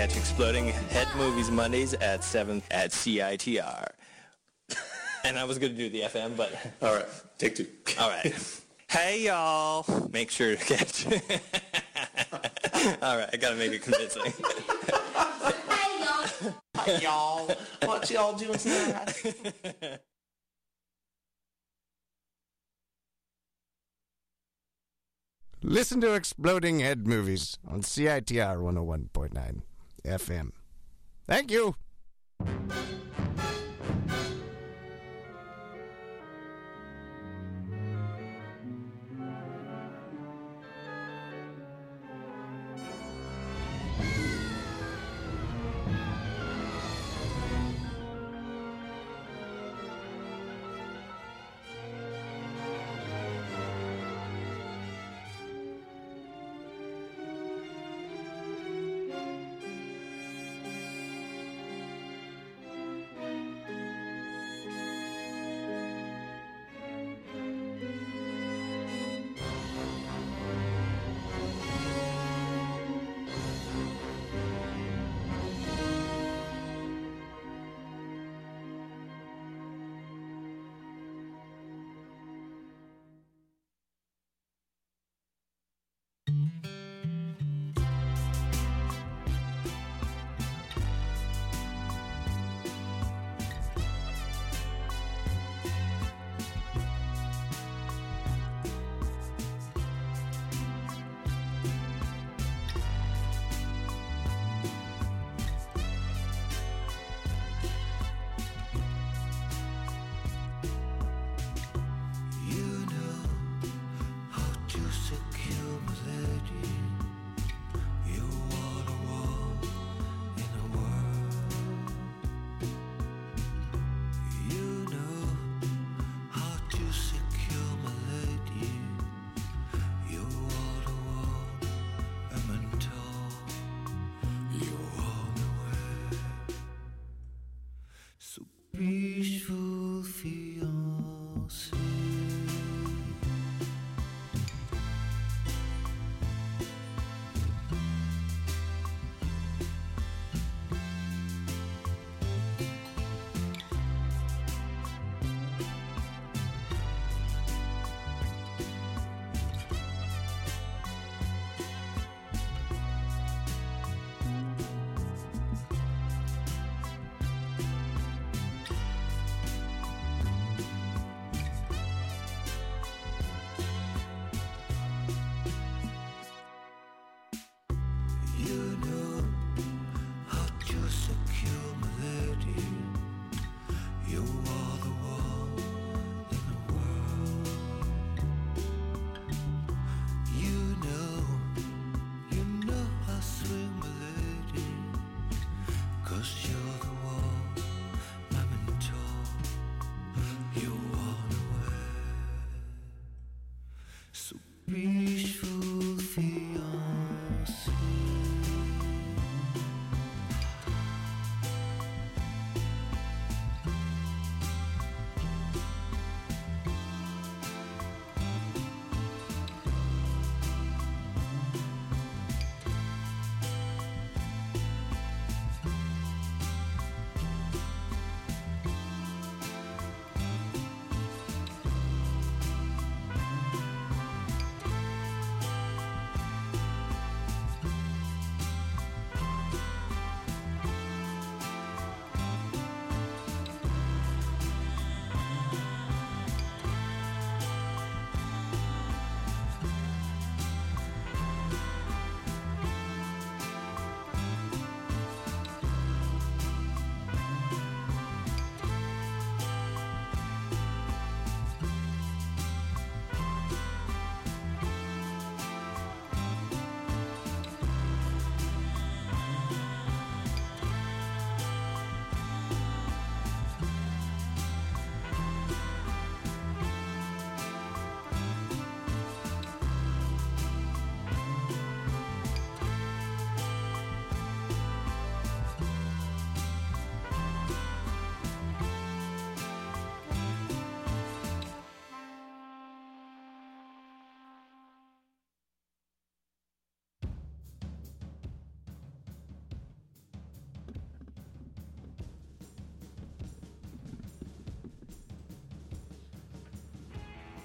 catch Exploding Head Movies Mondays at 7 at CITR. and I was going to do the FM, but... All right, take two. All right. hey, y'all. Make sure to catch... All right, I got to make it convincing. Hey, y'all. Hi, y'all. What y'all doing tonight? Listen to Exploding Head Movies on CITR 101.9 FM. Thank you.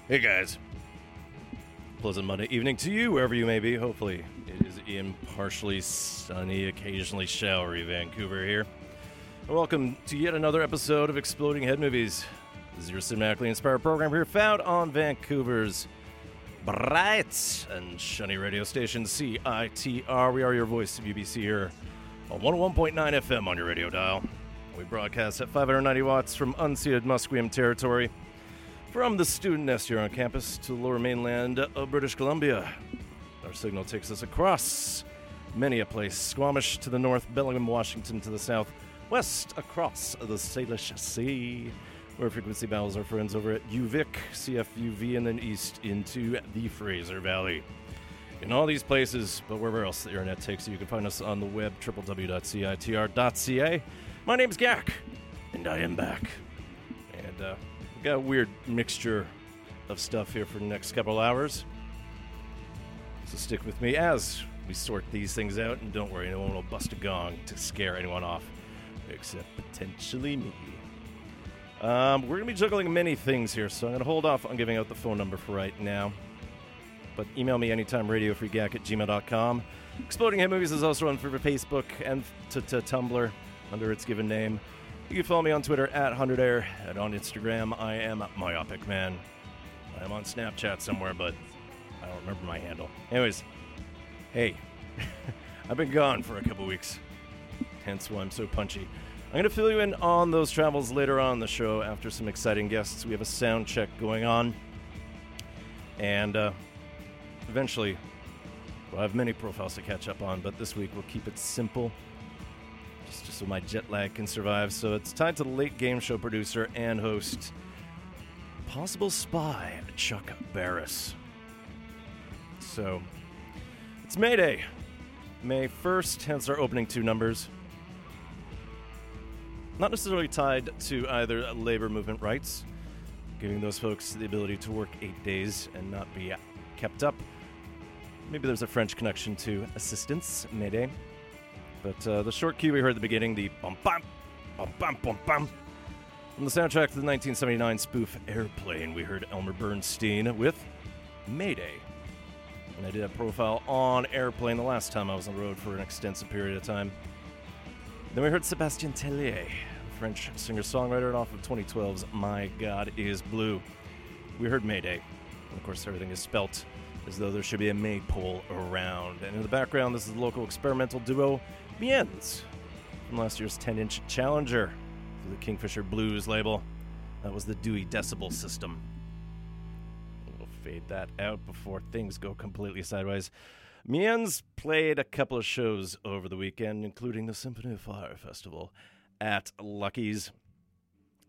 Hey guys. Pleasant Monday evening to you, wherever you may be. Hopefully, it is in partially sunny, occasionally showery Vancouver here. And welcome to yet another episode of Exploding Head Movies. This is your cinematically inspired program here, found on Vancouver's bright and shiny radio station CITR. We are your voice of UBC here on 101.9 FM on your radio dial. We broadcast at 590 watts from unceded Musqueam territory. From the student nest here on campus to the lower mainland of British Columbia, our signal takes us across many a place Squamish to the north, Bellingham, Washington to the south, west across the Salish Sea, where frequency battles our friends over at UVic, CFUV, and then east into the Fraser Valley. In all these places, but wherever else the internet takes you, you can find us on the web, www.citr.ca. My name's Gak, and I am back. And uh, got a weird mixture of stuff here for the next couple hours. So stick with me as we sort these things out, and don't worry, no one will bust a gong to scare anyone off, except potentially me. Um, we're going to be juggling many things here, so I'm going to hold off on giving out the phone number for right now. But email me anytime, radiofreegak at gmail.com. Exploding Head Movies is also on Facebook and to, to Tumblr under its given name. You can follow me on Twitter at 100air, and on Instagram, I am Myopic Man. I am on Snapchat somewhere, but I don't remember my handle. Anyways, hey, I've been gone for a couple weeks, hence why I'm so punchy. I'm going to fill you in on those travels later on the show after some exciting guests. We have a sound check going on, and uh, eventually we'll have many profiles to catch up on, but this week we'll keep it simple so my jet lag can survive. So it's tied to the late game show producer and host, possible spy, Chuck Barris. So it's May Day. May 1st, hence our opening two numbers. Not necessarily tied to either labor movement rights, giving those folks the ability to work eight days and not be kept up. Maybe there's a French connection to assistance, Mayday. But uh, the short cue we heard at the beginning, the bum bum, bum bum bum bum, from the soundtrack to the 1979 spoof Airplane, we heard Elmer Bernstein with Mayday. And I did a profile on Airplane the last time I was on the road for an extensive period of time. Then we heard Sébastien Tellier, French singer songwriter, and off of 2012's My God is Blue. We heard Mayday. And of course, everything is spelt as though there should be a maypole around. And in the background, this is the local experimental duo Mi'ens from last year's 10 inch Challenger through the Kingfisher Bluez label. That was the Dewey Decibel system. We'll fade that out before things go completely sideways. Mi'ens played a couple of shows over the weekend, including the Symphony of Fire Festival at Lucky's.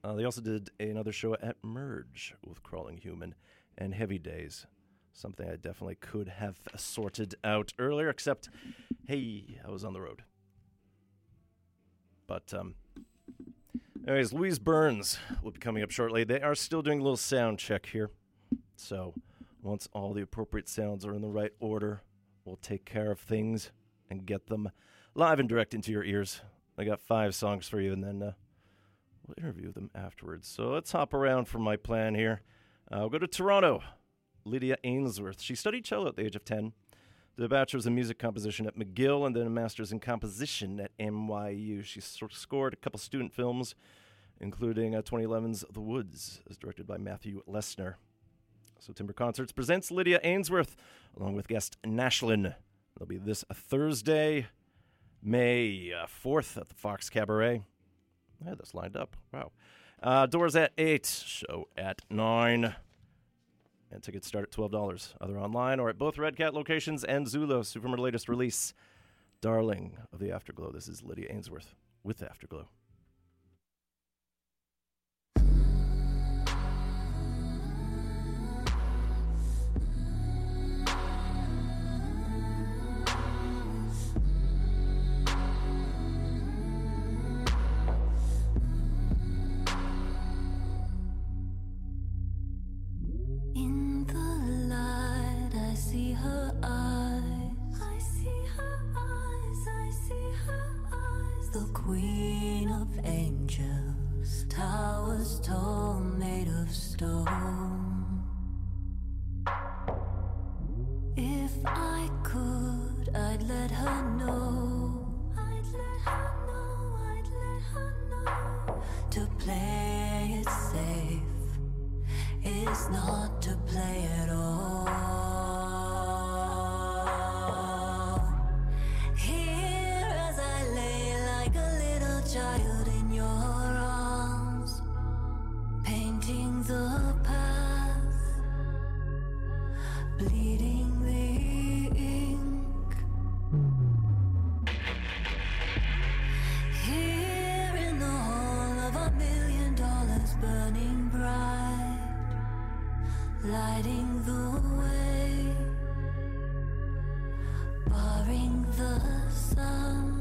Uh, they also did another show at Merge with Crawling Human and Heavy Days. Something I definitely could have sorted out earlier, except, hey, I was on the road. But, um, anyways, Louise Burns will be coming up shortly. They are still doing a little sound check here. So, once all the appropriate sounds are in the right order, we'll take care of things and get them live and direct into your ears. I got five songs for you, and then uh, we'll interview them afterwards. So let's hop around for my plan here. Uh, we'll go to Toronto. Lydia Ainsworth. She studied cello at the age of 10, did a bachelor's in music composition at McGill, and then a master's in composition at NYU. She scored a couple student films, including uh, 2011's The Woods, as directed by Matthew Lessner. So Timbre Concerts presents Lydia Ainsworth, along with guest Nashlin. It'll be this Thursday, May uh, 4th at the Fox Cabaret. I had this lined up. Wow. Uh, doors at 8, show at 9. And tickets start at $12, either online or at both Red Cat locations and Zulu's, who latest release, Darling of the Afterglow. This is Lydia Ainsworth with Afterglow. lighting the way, barring the sun.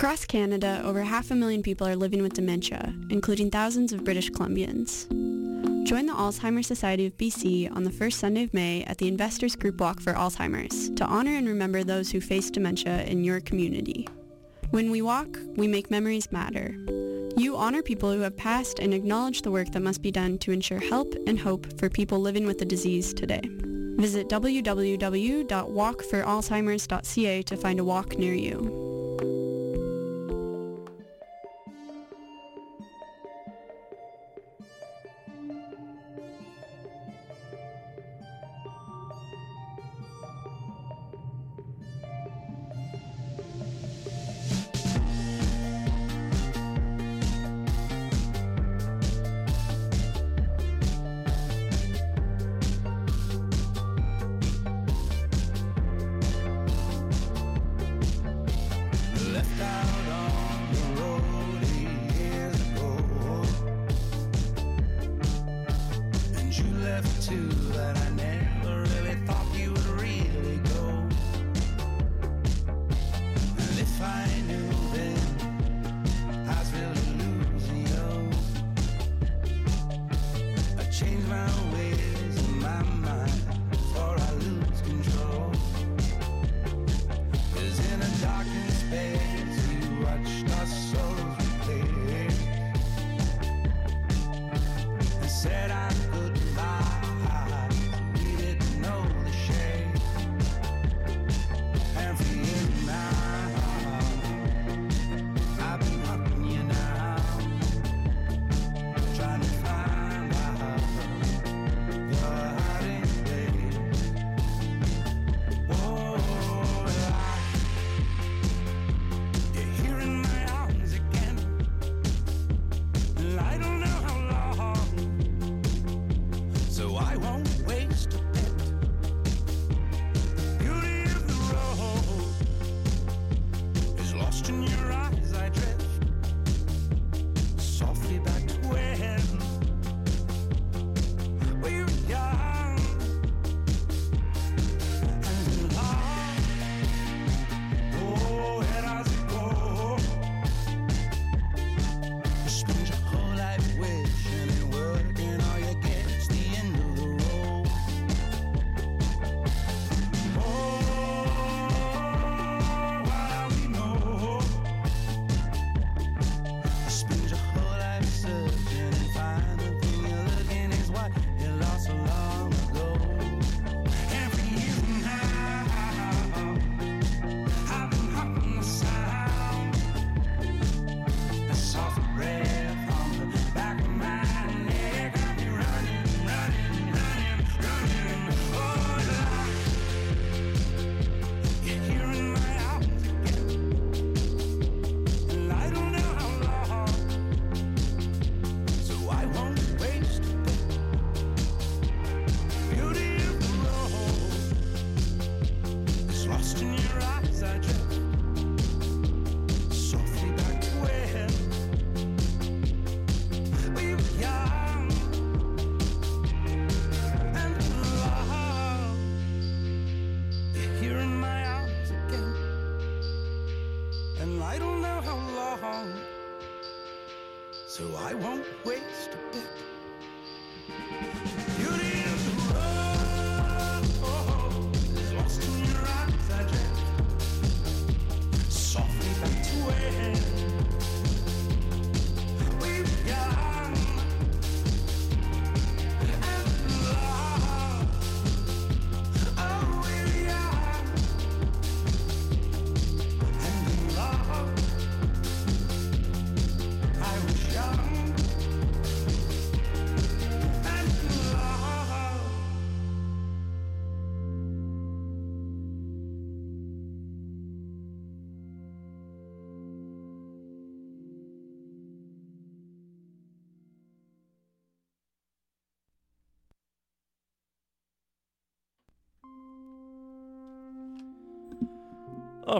Across Canada, over half a million people are living with dementia, including thousands of British Columbians. Join the Alzheimer's Society of BC on the first Sunday of May at the Investors Group Walk for Alzheimer's to honor and remember those who face dementia in your community. When we walk, we make memories matter. You honor people who have passed and acknowledge the work that must be done to ensure help and hope for people living with the disease today. Visit www.walkforalzheimers.ca to find a walk near you.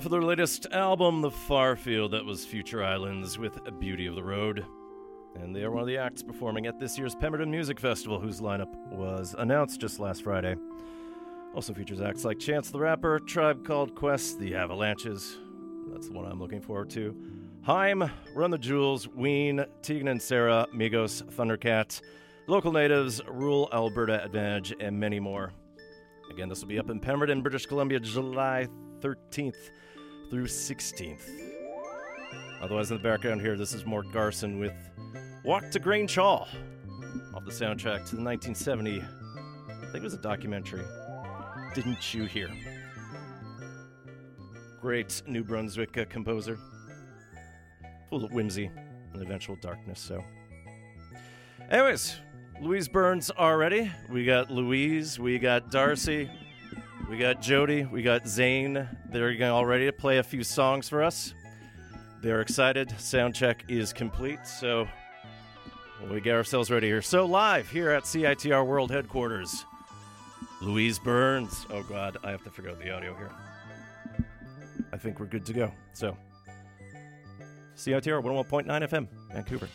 Off of their latest album, The Far Field, that was Future Islands with Beauty of the Road. And they are one of the acts performing at this year's Pemberton Music Festival, whose lineup was announced just last Friday. Also features acts like Chance the Rapper, Tribe Called Quest, The Avalanches. That's the one I'm looking forward to. Haim, Run the Jewels, Ween, Tegan and Sara, Migos, Thundercat, Local Natives, Rural Alberta Advantage, and many more. Again, this will be up in Pemberton, British Columbia, July 13th through 16th. Otherwise, in the background here, this is Mort Garson with Walk to Grange Hall off the soundtrack to the 1970, I think it was a documentary. Didn't you hear? Great New Brunswick uh, composer, full of whimsy and eventual darkness. So, anyways, Louise Burns already. We got Louise, we got Darcy, we got Jody, we got Zane. They're all ready to play a few songs for us. They're excited. Sound check is complete, so we get ourselves ready here. So live here at CITR World Headquarters, Louise Burns. Oh God, I have to figure out the audio here. I think we're good to go. So CITR 101.9 FM, Vancouver.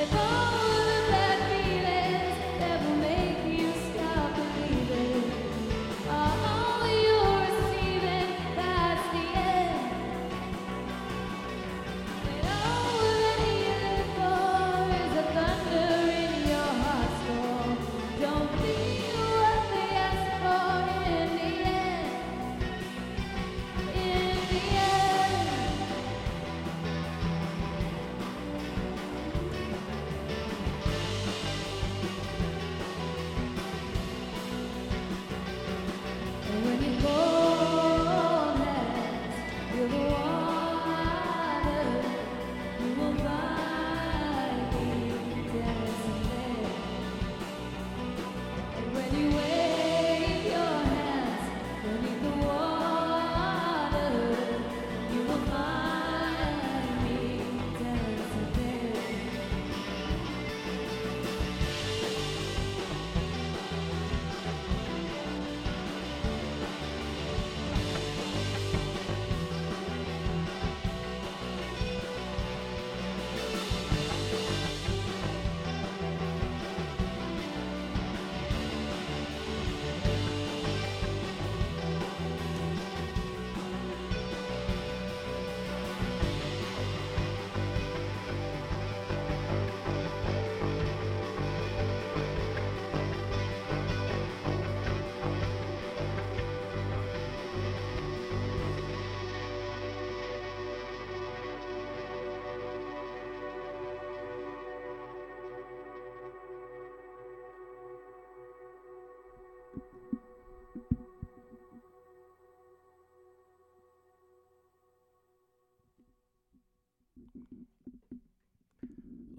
If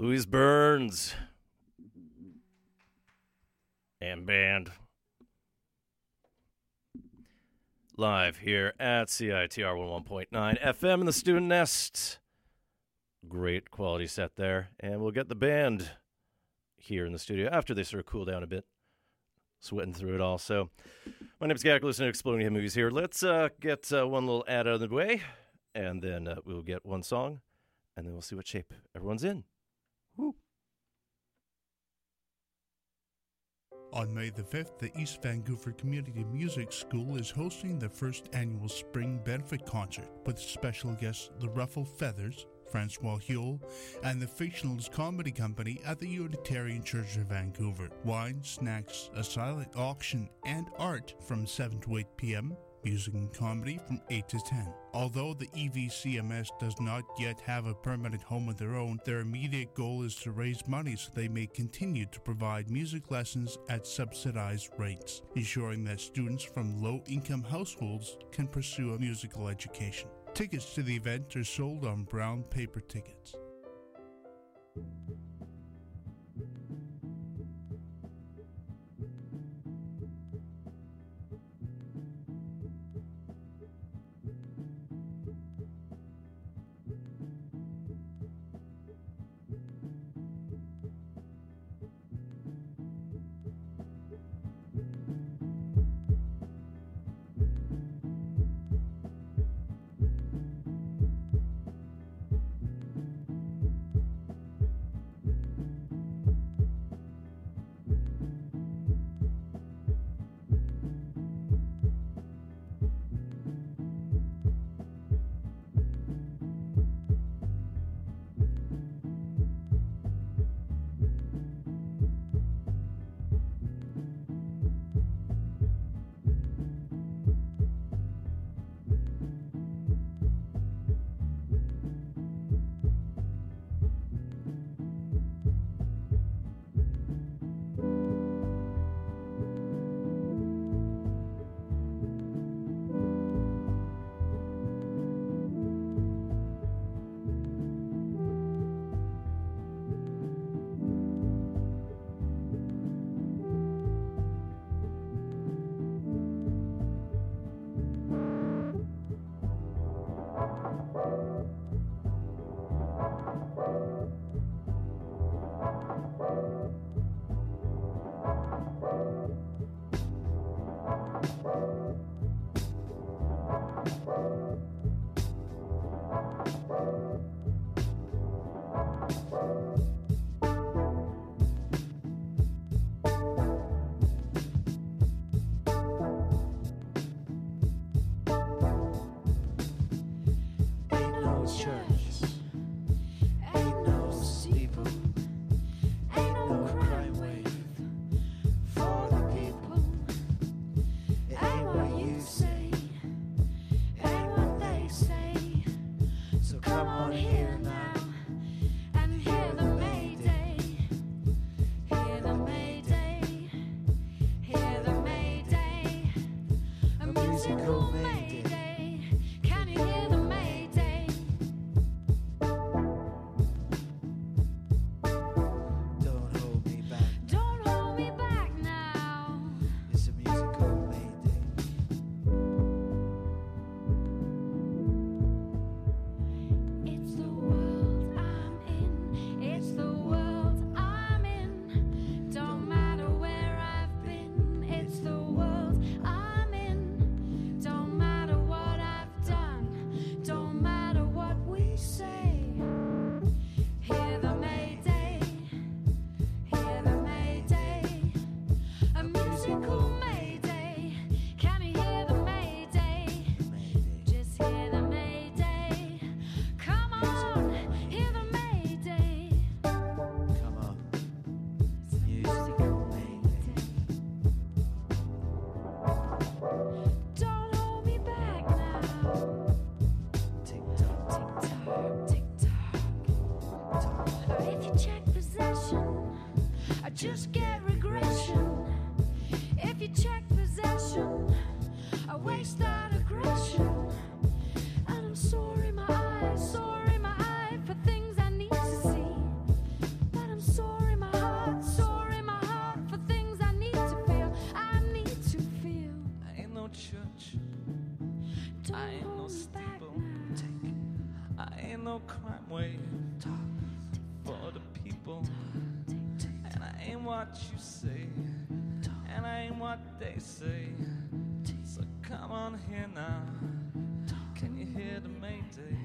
Louise Burns and band. live here at CITR 11.9 FM in the Student Nest. Great quality set there. And we'll get the band here in the studio after they sort of cool down a bit. Sweating through it all. So, my name is Gak, listening to Exploding Head Movies here. Let's uh, get uh, one little ad out of the way, and then uh, we'll get one song, and then we'll see what shape everyone's in. On May the 5th, the East Vancouver Community Music School is hosting the first annual Spring Benefit Concert with special guests The Ruffle Feathers, Francois Houle, and the Fictionalist Comedy Company at the Unitarian Church of Vancouver. Wine, snacks, a silent auction, and art from 7 to 8 p.m. Music and comedy from 8 to 10. Although the EVCMS does not yet have a permanent home of their own, their immediate goal is to raise money so they may continue to provide music lessons at subsidized rates, ensuring that students from low income households can pursue a musical education. Tickets to the event are sold on brown paper tickets. You say. And I ain't what they say. So come on here now. Can you hear the Mayday?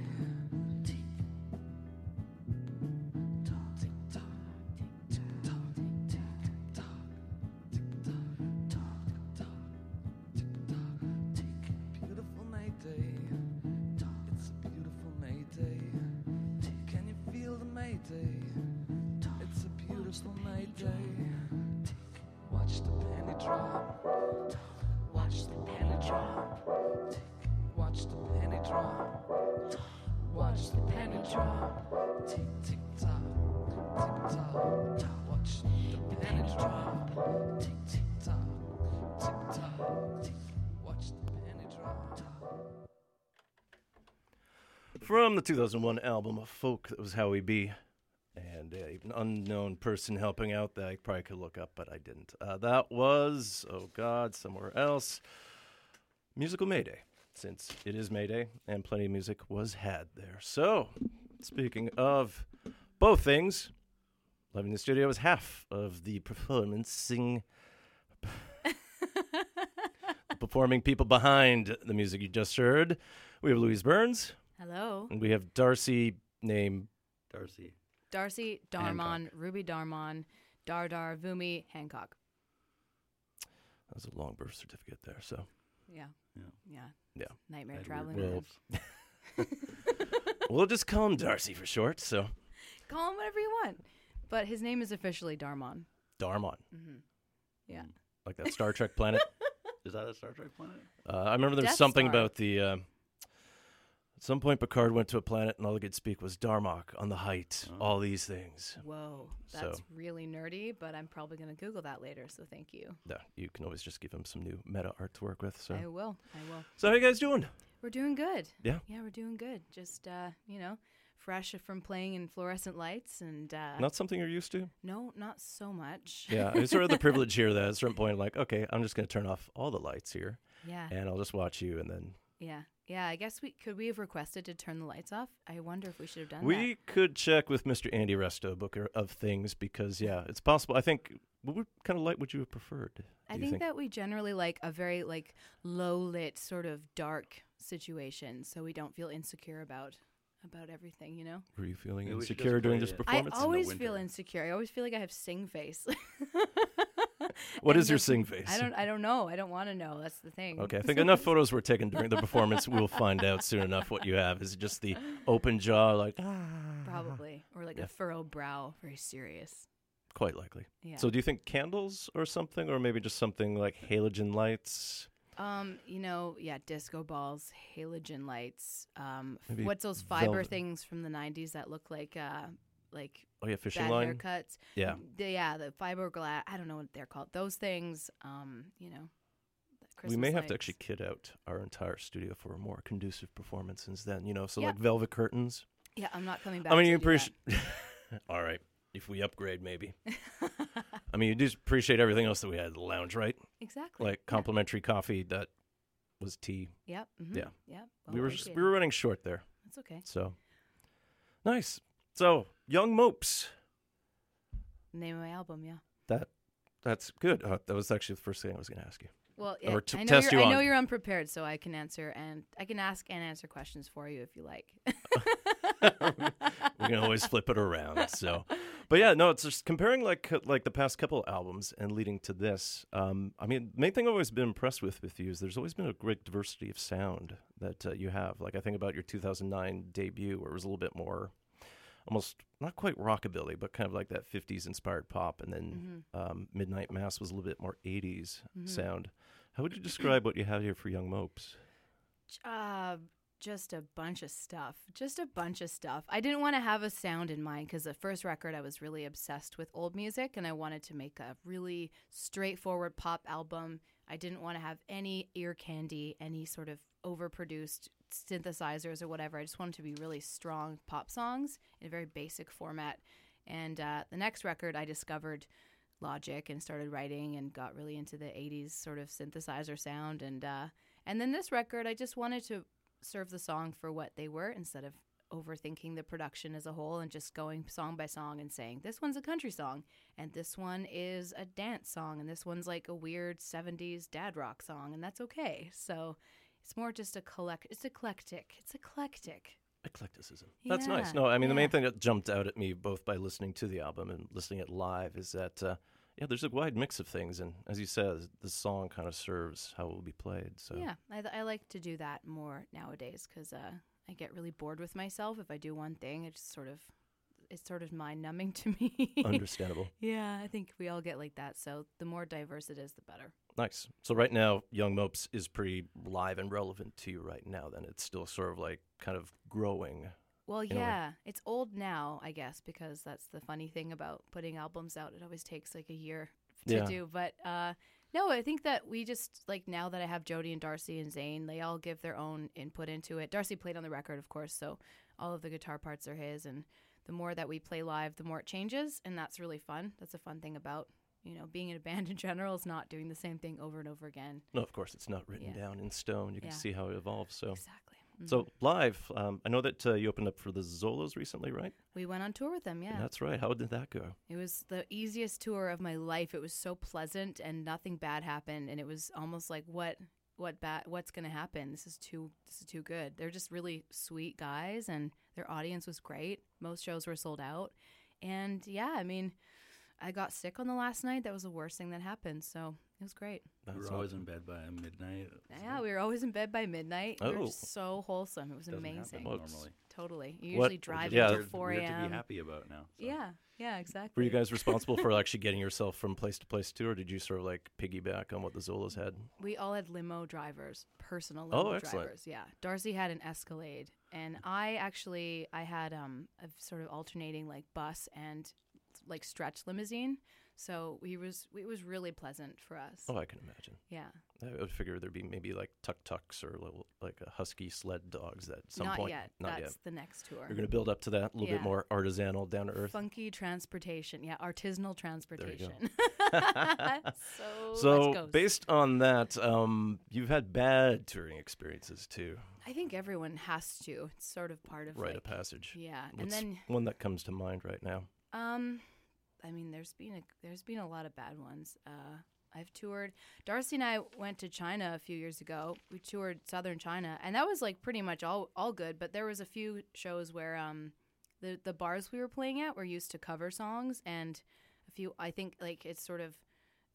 From the 2001 album of Folk, that was Howie B. And uh, an unknown person helping out that I probably could look up, but I didn't. Uh, that was, oh God, somewhere else. Musical Mayday, since it is Mayday and plenty of music was had there. So, speaking of both things, Live in the Studio was half of the performancing. the performing people behind the music you just heard. We have Louise Burns. Hello. And we have Darcy, name Darcy. Darcy Darmon, Ruby Darmon, Dardar Vumi Hancock. That was a long birth certificate there. So, Yeah. Yeah. Yeah. yeah. Nightmare Edward traveling. Well, man. we'll just call him Darcy for short. So, Call him whatever you want. But his name is officially Darmon. Darmon, Yeah. like that Star Trek planet. Is that a Star Trek planet? Uh, I remember there was Death something Star. about the. Uh, at some point, Picard went to a planet, and all he could speak was Darmok on the height. All these things. Whoa. That's So- really nerdy, but I'm probably going to Google that later. So thank you. Yeah, you can always just give him some new meta art to work with. So, I will. I will. so how you guys doing? We're doing good. Yeah. Yeah, we're doing good. Just, uh, you know, fresh from playing in fluorescent lights and. Uh, Not something you're used to. No, not so much. Yeah, it's sort of the privilege here that at a certain point, like, okay, I'm just going to turn off all the lights here, Yeah. and I'll just watch you, and then Yeah. Yeah. I guess we could we have requested to turn the lights off. I wonder if we should have done that. we could check with Mr. Andy Resto, Booker of Things, because yeah, it's possible. I think what would, kind of light would you have preferred? I you think, that we generally like a very like low lit sort of dark situation, so we don't feel insecure about about everything. You know. were you feeling Maybe insecure during this it. performance? I always feel insecure. I always feel like I have sing face. What is your sing face? I don't. I don't know. I don't want to know. That's the thing. Okay, I think enough photos were taken during the performance. We'll find out soon enough what you have. Is it just the open jaw, like ah, Probably, or like Yeah. a furrowed brow, very serious. quite likely. Yeah. So, do you think candles or something, or maybe just something like halogen lights? Um, you know, yeah, disco balls, halogen lights. Um, f- what's those fiber velvet. things from the '90s that look like, uh, like Oh yeah, fishing line. haircuts? Yeah. The, yeah, the fiberglass. I don't know what they're called. Those things. Um, you know. the we may Christmas have to actually kit out our entire studio for a more conducive performance since then. You know, so Yeah. like velvet curtains. Yeah, I'm not coming back. I mean, you appreciate. All right, if we upgrade, maybe. I mean, you do appreciate everything else that we had the lounge, right? Exactly. Like complimentary coffee that was tea. Yep. mhm, Yeah. Yep. we were just, we were running short there. That's okay. So nice. So young mopes. Name of my album. Yeah. That that's good. Uh, that was actually the first thing I was going to ask you. Well, Or yeah, to I know test you're, you I know you're unprepared, so I can answer and I can ask and answer questions for you if you like. we can always flip it around. So, but yeah, no, it's just comparing like like the past couple albums and leading to this. Um, I mean, main thing I've always been impressed with with you is there's always been a great diversity of sound that uh, you have. Like I think about your 2009 debut, where it was a little bit more, almost not quite rockabilly, but kind of like that 50s inspired pop, and then um, Midnight Mass was a little bit more 80s Mhm. sound. How would you describe what you have here for Young Mopes? Uh, just a bunch of stuff. Just a bunch of stuff. I didn't want to have a sound in mind because the first record I was really obsessed with old music and I wanted to make a really straightforward pop album. I didn't want to have any ear candy, any sort of overproduced synthesizers or whatever. I just wanted to be really strong pop songs in a very basic format. And uh, the next record, I discovered Logic and started writing and got really into the 80s sort of synthesizer sound and uh, And then this record, I just wanted to serve the song for what they were instead of overthinking the production as a whole and just going song by song and saying this one's a country song and this one is a dance song and this one's like a weird 70s dad rock song and that's okay. So it's more just a collect it's eclectic. It's eclectic. Eclecticism. That's nice. No, I mean, the main thing that jumped out at me both by listening to the album and listening it live is that, uh, yeah, there's a wide mix of things. And as you said, the song kind of serves how it will be played. So Yeah, I, I like to do that more nowadays because uh, I get really bored with myself if I do one thing. It just sort of it's sort of mind numbing to me. Understandable. yeah, I think we all get like that. So the more diverse it is, the better. Nice. So right now, Young Mopes is pretty live and relevant to you right now. Then it's still sort of like kind of growing. Well, in a way. yeah, it's old now, I guess, because that's the funny thing about putting albums out. It always takes like a year to Yeah. do. But uh, no, I think that we just like now that I have Jody and Darcy and Zane, they all give their own input into it. Darcy played on the record, of course, so all of the guitar parts are his. And the more that we play live, the more it changes, and that's really fun. That's a fun thing about you know being in a band in general is not doing the same thing over and over again. No, of course, it's not written Yeah. down in stone. You can Yeah. see how it evolves. So exactly. So live, um, I know that uh, you opened up for the Zolas recently, right? We went on tour with them, yeah. That's right. How did that go? It was the easiest tour of my life. It was so pleasant and nothing bad happened and it was almost like what what bad what's going to happen? This is too this is too good. They're just really sweet guys and their audience was great. Most shows were sold out. And yeah, I mean, I got sick on the last night. That was the worst thing that happened. So, it was great. we That's were always awesome. in bed by midnight. Yeah, we were always in bed by midnight. We Oh. were so wholesome. It was Doesn't amazing. normally. Totally. You What- usually drive yeah. until 4 a.m. to be happy about now. so. Yeah, yeah, exactly. Were you guys responsible for actually getting yourself from place to place too, or did you sort of like piggyback on what the Zolas had? We all had limo drivers, personal limo Oh, limo excellent. drivers. Yeah, Darcy had an Escalade, and I actually I had um a sort of alternating like bus and like stretch limousine. So we was it was really pleasant for us. Oh, I can imagine. Yeah, I would figure there'd be maybe like tuk tuks or little, like a husky sled dogs at some not point. yet. Not That's yet. the next tour. You're going to build up to that a little Yeah. bit more artisanal, down to earth. Funky transportation, yeah, artisanal transportation. so So, based on that, um, you've had bad touring experiences too. I think everyone has to. It's sort of part of Rite like, of passage. Yeah, and then one that comes to mind right now. Um, I mean, there's been a there's been a lot of bad ones. Uh, I've toured. Darcy and I went to China a few years ago. We toured southern China, and that was like pretty much all all good. But there was a few shows where um, the the bars we were playing at were used to cover songs, and a few. I think like it's sort of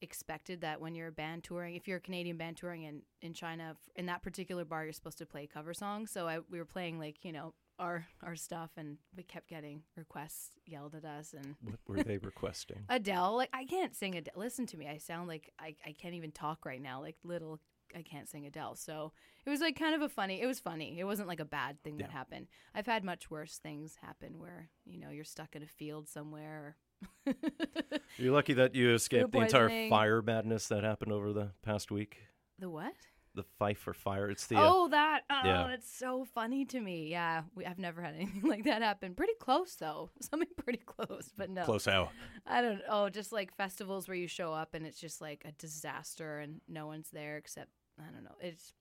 expected that when you're a band touring, if you're a Canadian band touring in in China, in that particular bar, you're supposed to play cover songs. So I we were playing like you know our our stuff, and we kept getting requests yelled at us and. What were they requesting? Adele, like I can't sing Adele. Listen to me, I sound like I, I can't even talk right now. Like little, I can't sing Adele. So it was like kind of a funny. It was funny. It wasn't like a bad thing that happened. I've had much worse things happen where you know you're stuck in a field somewhere. You're lucky that you escaped the entire fire madness that happened over the past week. the what? The fife for fire. It's the uh, oh, that! Oh, yeah. that's so funny to me. Yeah, we, I've never had anything like that happen. Pretty close though. Something pretty close, but no. close how. I don't. Oh, just like festivals where you show up and it's just like a disaster and no one's there except I don't know. It's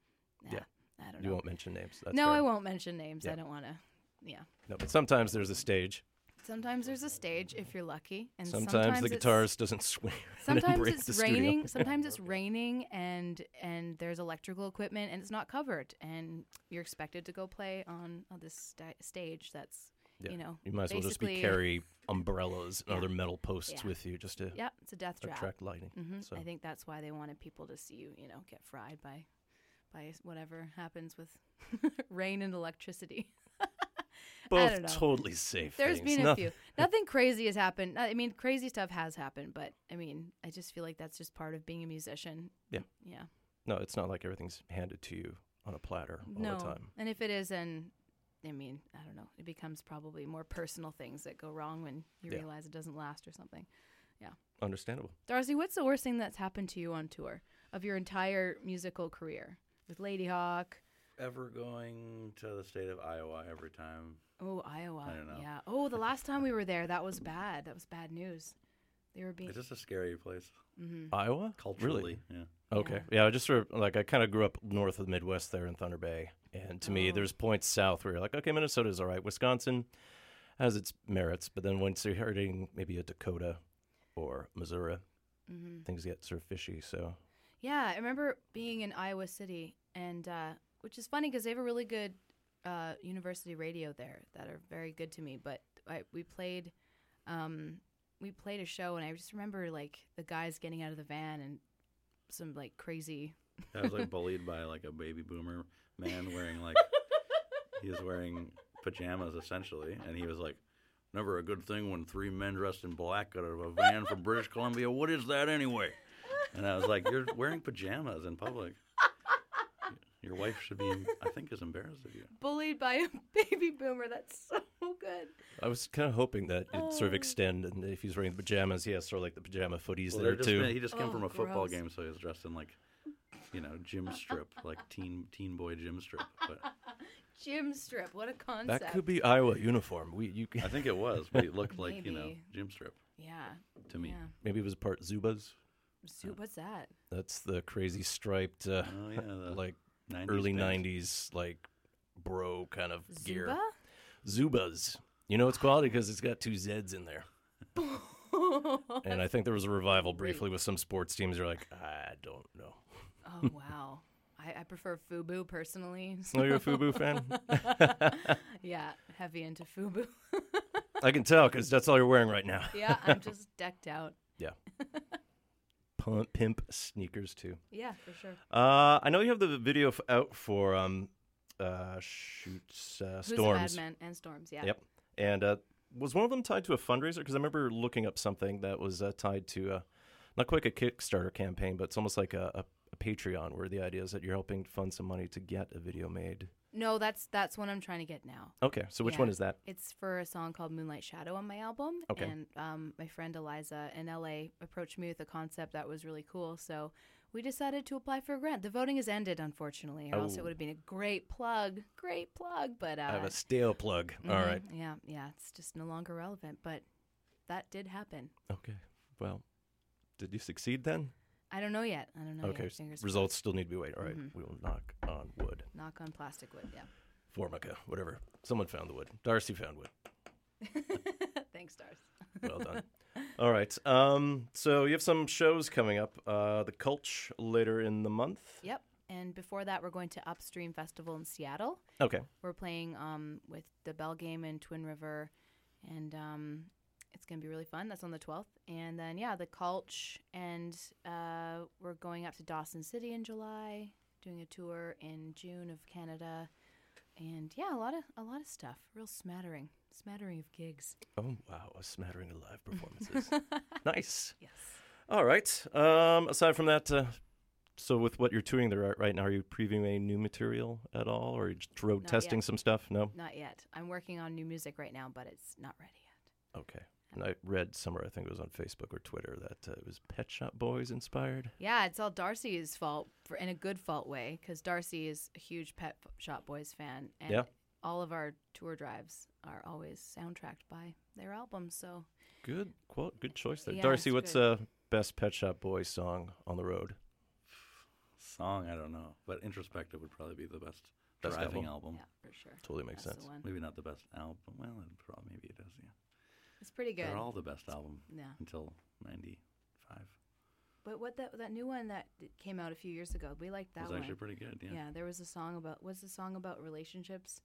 Yeah. I don't You won't mention names. That's no, fair. I won't mention names. Yeah. I don't want to. Yeah. No, but sometimes there's a stage. Sometimes there's a stage if you're lucky, and Sometimes, the guitarist doesn't swing. Sometimes it's raining. Sometimes it's raining, and and there's electrical equipment, and it's not covered, and you're expected to go play on, on this sta- stage that's Yeah. you know You might as well just be carry umbrellas and Yeah. other metal posts Yeah. with you just to Yeah, it's a death trap. attract lighting. hmm So I think that's why they wanted people to see you, you know, get fried by, by whatever happens with rain and electricity. I both totally safe. There's things. been a few. Nothing crazy has happened. I mean, crazy stuff has happened, but I mean, I just feel like that's just part of being a musician. Yeah. Yeah. No, it's not like everything's handed to you on a platter all no. the time. And if it is, then I mean, I don't know. It becomes probably more personal things that go wrong when you Yeah. realize it doesn't last or something. Yeah. Understandable. Darcy, what's the worst thing that's happened to you on tour of your entire musical career with Ladyhawk? Ever going to the state of Iowa every time? Oh, Iowa. I don't know. Yeah. Oh, the last time we were there, that was bad. That was bad news. They were being. It's just a scary place hmm Iowa? culturally. Really? Yeah. Okay. Yeah, I just sort of like I kind of grew up north of the Midwest there in Thunder Bay, and to me, Oh. there's points south where you're like, okay, Minnesota's all right. Wisconsin has its merits, but then once you're hitting maybe a Dakota or Missouri, Mhm. things get sort of fishy. So Yeah, I remember being in Iowa City, and uh, which is funny because they have a really good uh, university radio there that are very good to me. But I, we played, um, we played a show, and I just remember like the guys getting out of the van and some like crazy. I was like bullied by like a baby boomer man wearing like he was wearing pajamas essentially, and he was like, "Never a good thing when three men dressed in black got out of a van from British Columbia. What is that anyway?" And I was like, "You're wearing pajamas in public. Your wife should be, I think, as embarrassed of you." bullied by a baby boomer. That's so good. I was kind of hoping that it'd sort of Oh. extend, and if he's wearing the pajamas, he has sort of like the pajama footies Well, there just too. he just came Oh, from a football game, so he was dressed in like, you know, gym strip, like teen teen boy gym strip. But Gym strip. What a concept. that could be Iowa uniform. We you I think it was, but it looked like you know Maybe. gym strip Yeah. to me. Yeah. maybe it was part Zubaz. Su- What's that? That's the crazy striped, uh, Oh yeah, the like 90s early band. '90s like bro kind of gear. Zubaz. You know it's quality because it's got two Z's in there. And I think there was a revival briefly with some sports teams. You're like, I don't know. Oh wow. I, I prefer FUBU personally. Oh, you're a FUBU fan? yeah, heavy into FUBU. I can tell because that's all you're wearing right now. yeah, I'm just decked out. Yeah. Pimp sneakers too. Yeah, for sure. Uh, I know you have the video f- out for um, uh, shoots uh, storms. a and storms? Yeah. Yep. And uh, was one of them tied to a fundraiser? Because I remember looking up something that was uh, tied to uh, not quite a Kickstarter campaign, but it's almost like a, a, a Patreon, where the idea is that you're helping fund some money to get a video made. No, that's that's what I'm trying to get now. Okay, so which Yeah. one is that? It's for a song called Moonlight Shadow on my album. Okay. And um, my friend Eliza in LA approached me with a concept that was really cool. So we decided to apply for a grant. The voting has ended, unfortunately, or else it Oh. would have been a great plug. Great plug. But uh, I have a stale plug. All mhm, right. Yeah, yeah. It's just no longer relevant. But that did happen. Okay. Well, did you succeed then? I don't know yet. I don't know okay. yet. Fingers results still need to be waited. All right. Mhm. We will knock on wood. Knock on plastic wood. Yeah. Formica, whatever. Someone found the wood. Darcy found wood. Thanks, stars. Well done. All right. Um, so you have some shows coming up. Uh, the Cultch later in the month. Yep. And before that, we're going to Upstream Festival in Seattle. Okay. We're playing um, with the Belle Game in Twin River, and um, it's going to be really fun. That's on the 12th. And then, yeah, the Cultch, and uh, we're going up to Dawson City in July, doing a tour in June of Canada. And yeah, a lot of a lot of stuff. Real smattering, smattering of gigs. Oh wow, a smattering of live performances. nice. Yes. All right. Um, aside from that, uh, so with what you're touring there right- now, are you previewing any new material at all, or are you just road Not testing yet. some stuff? No. Not yet. I'm working on new music right now, but it's not ready yet. Okay. And I read somewhere, I think it was on Facebook or Twitter, that uh, it was Pet Shop Boys inspired. Yeah, it's all Darcy's fault for in a good fault way because Darcy is a huge Pet Shop Boys fan, and Yeah. all of our tour drives are always soundtracked by their albums. So Good quote. Good choice there. Yeah, Darcy, what's the uh best Pet Shop Boys song on the road? Song, I don't know, but Introspective would probably be the best, Best driving album? album. yeah, for sure, Totally makes That's sense. Maybe not the best album. Well, it probably maybe it is. Yeah, it's pretty good. they're all the best album Yeah, until '95. but what that that new one that came out a few years ago, we liked that one. It was one. actually pretty good. Yeah. yeah, there was a song about what's the song about relationships?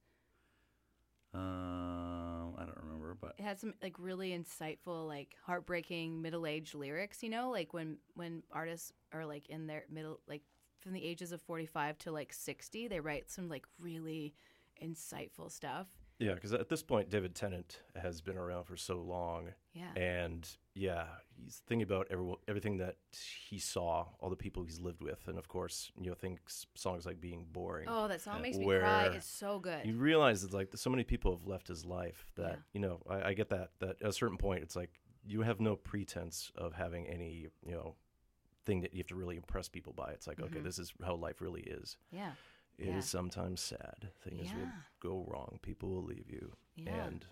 Um, I don't remember, but It had some like really insightful, like heartbreaking middle-aged lyrics. You know, like when when artists are like in their middle, like from the ages of forty-five to like sixty, they write some like really insightful stuff. Yeah, because at this point, David Tennant has been around for so long, Yeah, and yeah, he's thinking about every, everything that he saw, all the people he's lived with, and of course, you know, things songs like "Being Boring." Oh, that song makes me cry. It's so good. You realize it's like so many people have left his life that Yeah. you know. I, I get that. That at a certain point, it's like you have no pretense of having any you know thing that you have to really impress people by. It's like okay, Mhm. this is how life really is. yeah, It is Yeah. sometimes sad. Things will go wrong. People will leave you. yeah, And,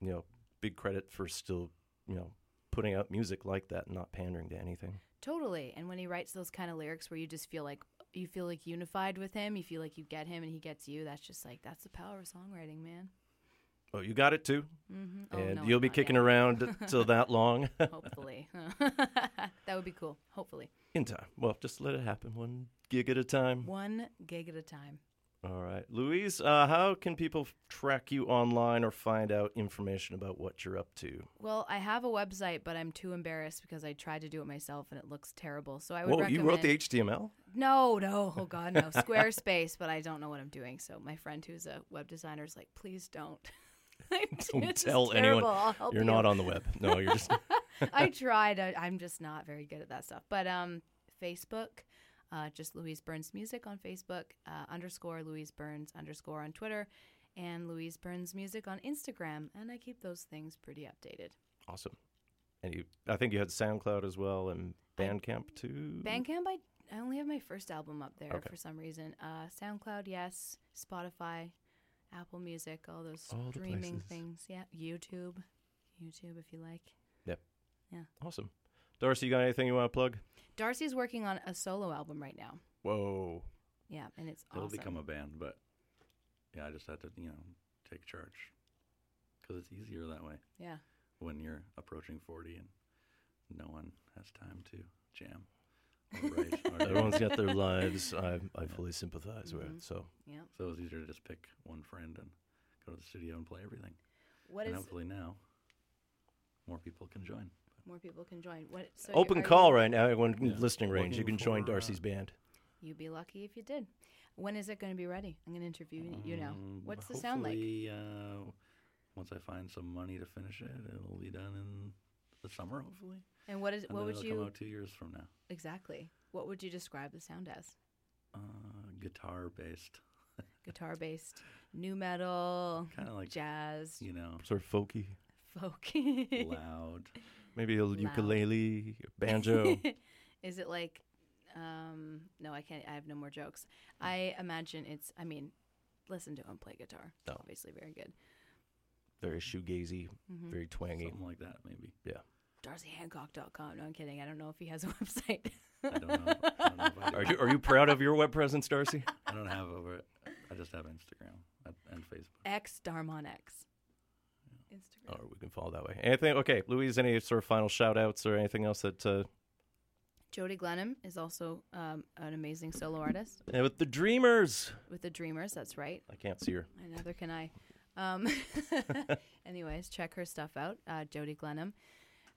you know, big credit for still, you know, putting out music like that and not pandering to anything. Totally. And when he writes those kind of lyrics where you just feel like you feel like unified with him, you feel like you get him and he gets you, that's just like that's the power of songwriting, man. Oh, you got it too. Mhm. Oh, and no, you'll be kicking yet. around till that long. Hopefully. that would be cool. Hopefully. In time. Well, just let it happen one gig at a time. One gig at a time. All right, Louise. Uh, how can people track you online or find out information about what you're up to? Well, I have a website, but I'm too embarrassed because I tried to do it myself and it looks terrible. So I would Whoa, recommend you wrote the HTML? No, no, oh god, no. Squarespace, but I don't know what I'm doing. So my friend who's a web designer is like, please don't. Don't tell anyone terrible. Help you're you. not on the web. No, you're just. I tried. I, I'm just not very good at that stuff. But um, Facebook, uh, just Louise Burns Music on Facebook, uh, underscore Louise Burns underscore on Twitter, and Louise Burns Music on Instagram. And I keep those things pretty updated. Awesome. And you, I think you had SoundCloud as well and Bandcamp too. Bandcamp, I, I only have my first album up there Okay. for some reason. Uh, SoundCloud, yes. Spotify, Apple Music, all those All streaming things. Yeah, YouTube, YouTube if you like. Yep. Yeah. Awesome. Darcy, you got anything you want to plug? Darcy's working on a solo album right now. Whoa. Yeah, and it's It'll awesome. become a band, but yeah, I just had to, you know, take charge because it's easier that way. Yeah. When you're approaching 40 and no one has time to jam. Or write or do- Everyone's got their lives. I, I fully sympathize Mhm. with. So Yeah. So it's easier to just pick one friend and go to the studio and play everything. What and is- hopefully now more people can join. More people can join. What? So open are call you- right now. Everyone Yeah. listening range, you Looking can join for, uh, Darcy's band. You'd be lucky if you did. When is it going to be ready? I'm going to interview you now. Um, What's the sound like? Uh, once I find some money to finish it, it'll be done in the summer, hopefully. And what is- And what then would it'll you- come out two years from now? Exactly. What would you describe the sound as? Uh, guitar based, Guitar based, new metal, kind of like jazz, you know, Sort of folky. Folky. loud. Maybe a Loud. ukulele, banjo. is it like? Um, no, I can't. I have no more jokes. I imagine it's. I mean, listen to him play guitar. It's Oh. obviously very good. very shoegazy, Mhm. very twangy. Something like that, maybe. Yeah. DarcyHancock.com. No, I'm kidding. I don't know if he has a website. I don't know. I don't know I do. Are you, are you proud of your web presence, Darcy? I don't have over. It. I just have Instagram and- and Facebook. X Darmon X. Instagram. Or we can follow that way. Anything? Okay, Louise, any sort of final shout outs or anything else that. Uh, Jody Glenham is also um, an amazing solo artist and with the Dreamers. with the Dreamers. That's right. I can't see her. And neither can I. Um, anyways, check her stuff out. Uh, Jody Glenham.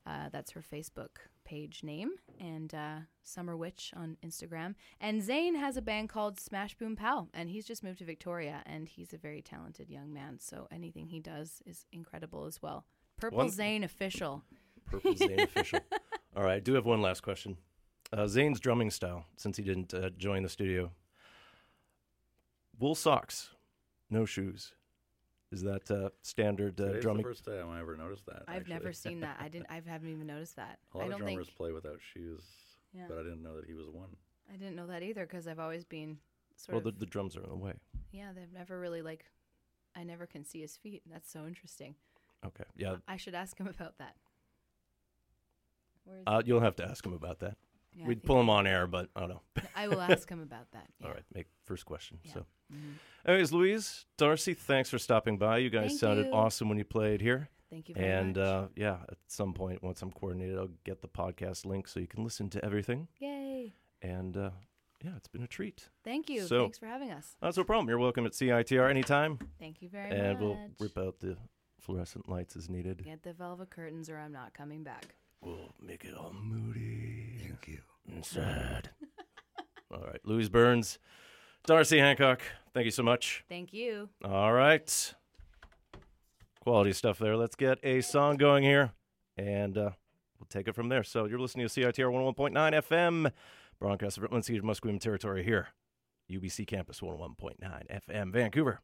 Uh, that's her Facebook page name. And uh, Summer Witch on Instagram. And Zane has a band called Smash Boom Pal. And he's just moved to Victoria. And he's a very talented young man. So anything he does is incredible as well. Purple One- Zane official. Purple Zane official. All right, I do have one last question. Uh, Zane's drumming style, since he didn't uh, join the studio. Wool socks, no shoes. Is that uh, standard uh, Today's drumming? the first time I ever noticed that. I've never seen that. I didn't. I haven't even noticed that. A lot I of don't drummers think. play without shoes, Yeah. but I didn't know that he was one. I didn't know that either because I've always been sort Well, the, of. the drums are in the way. Yeah, they've never really like. I never can see his feet. That's so interesting. Okay, yeah. I should ask him about that. Where's Uh, you'll have to ask him about that. Yeah, We'd pull him on air, but I don't know. I will ask him about that. All yeah. right, make first question. Yeah. So, Mhm. anyways, Louise, Darcy, thanks for stopping by. You guys Thank sounded you. awesome when you played here. Thank you very and, much. uh, yeah, at some point, once I'm coordinated, I'll get the podcast link so you can listen to everything. Yay! And uh, yeah, it's been a treat. Thank you. So, Thanks for having us. That's no problem. You're welcome at CITR anytime. Thank you very much. and we'll rip out the fluorescent lights as needed. Get the velvet curtains, or I'm not coming back. We'll make it all moody. Thank you. And sad. all right. Louise Burns, Darcy Hancock, thank you so much. Thank you. All right. Quality stuff there. Let's get a song going here, and uh, we'll take it from there. So you're listening to CITR 101.9 FM, broadcast of Musqueam, Musqueam territory here, UBC campus 101.9 FM, Vancouver.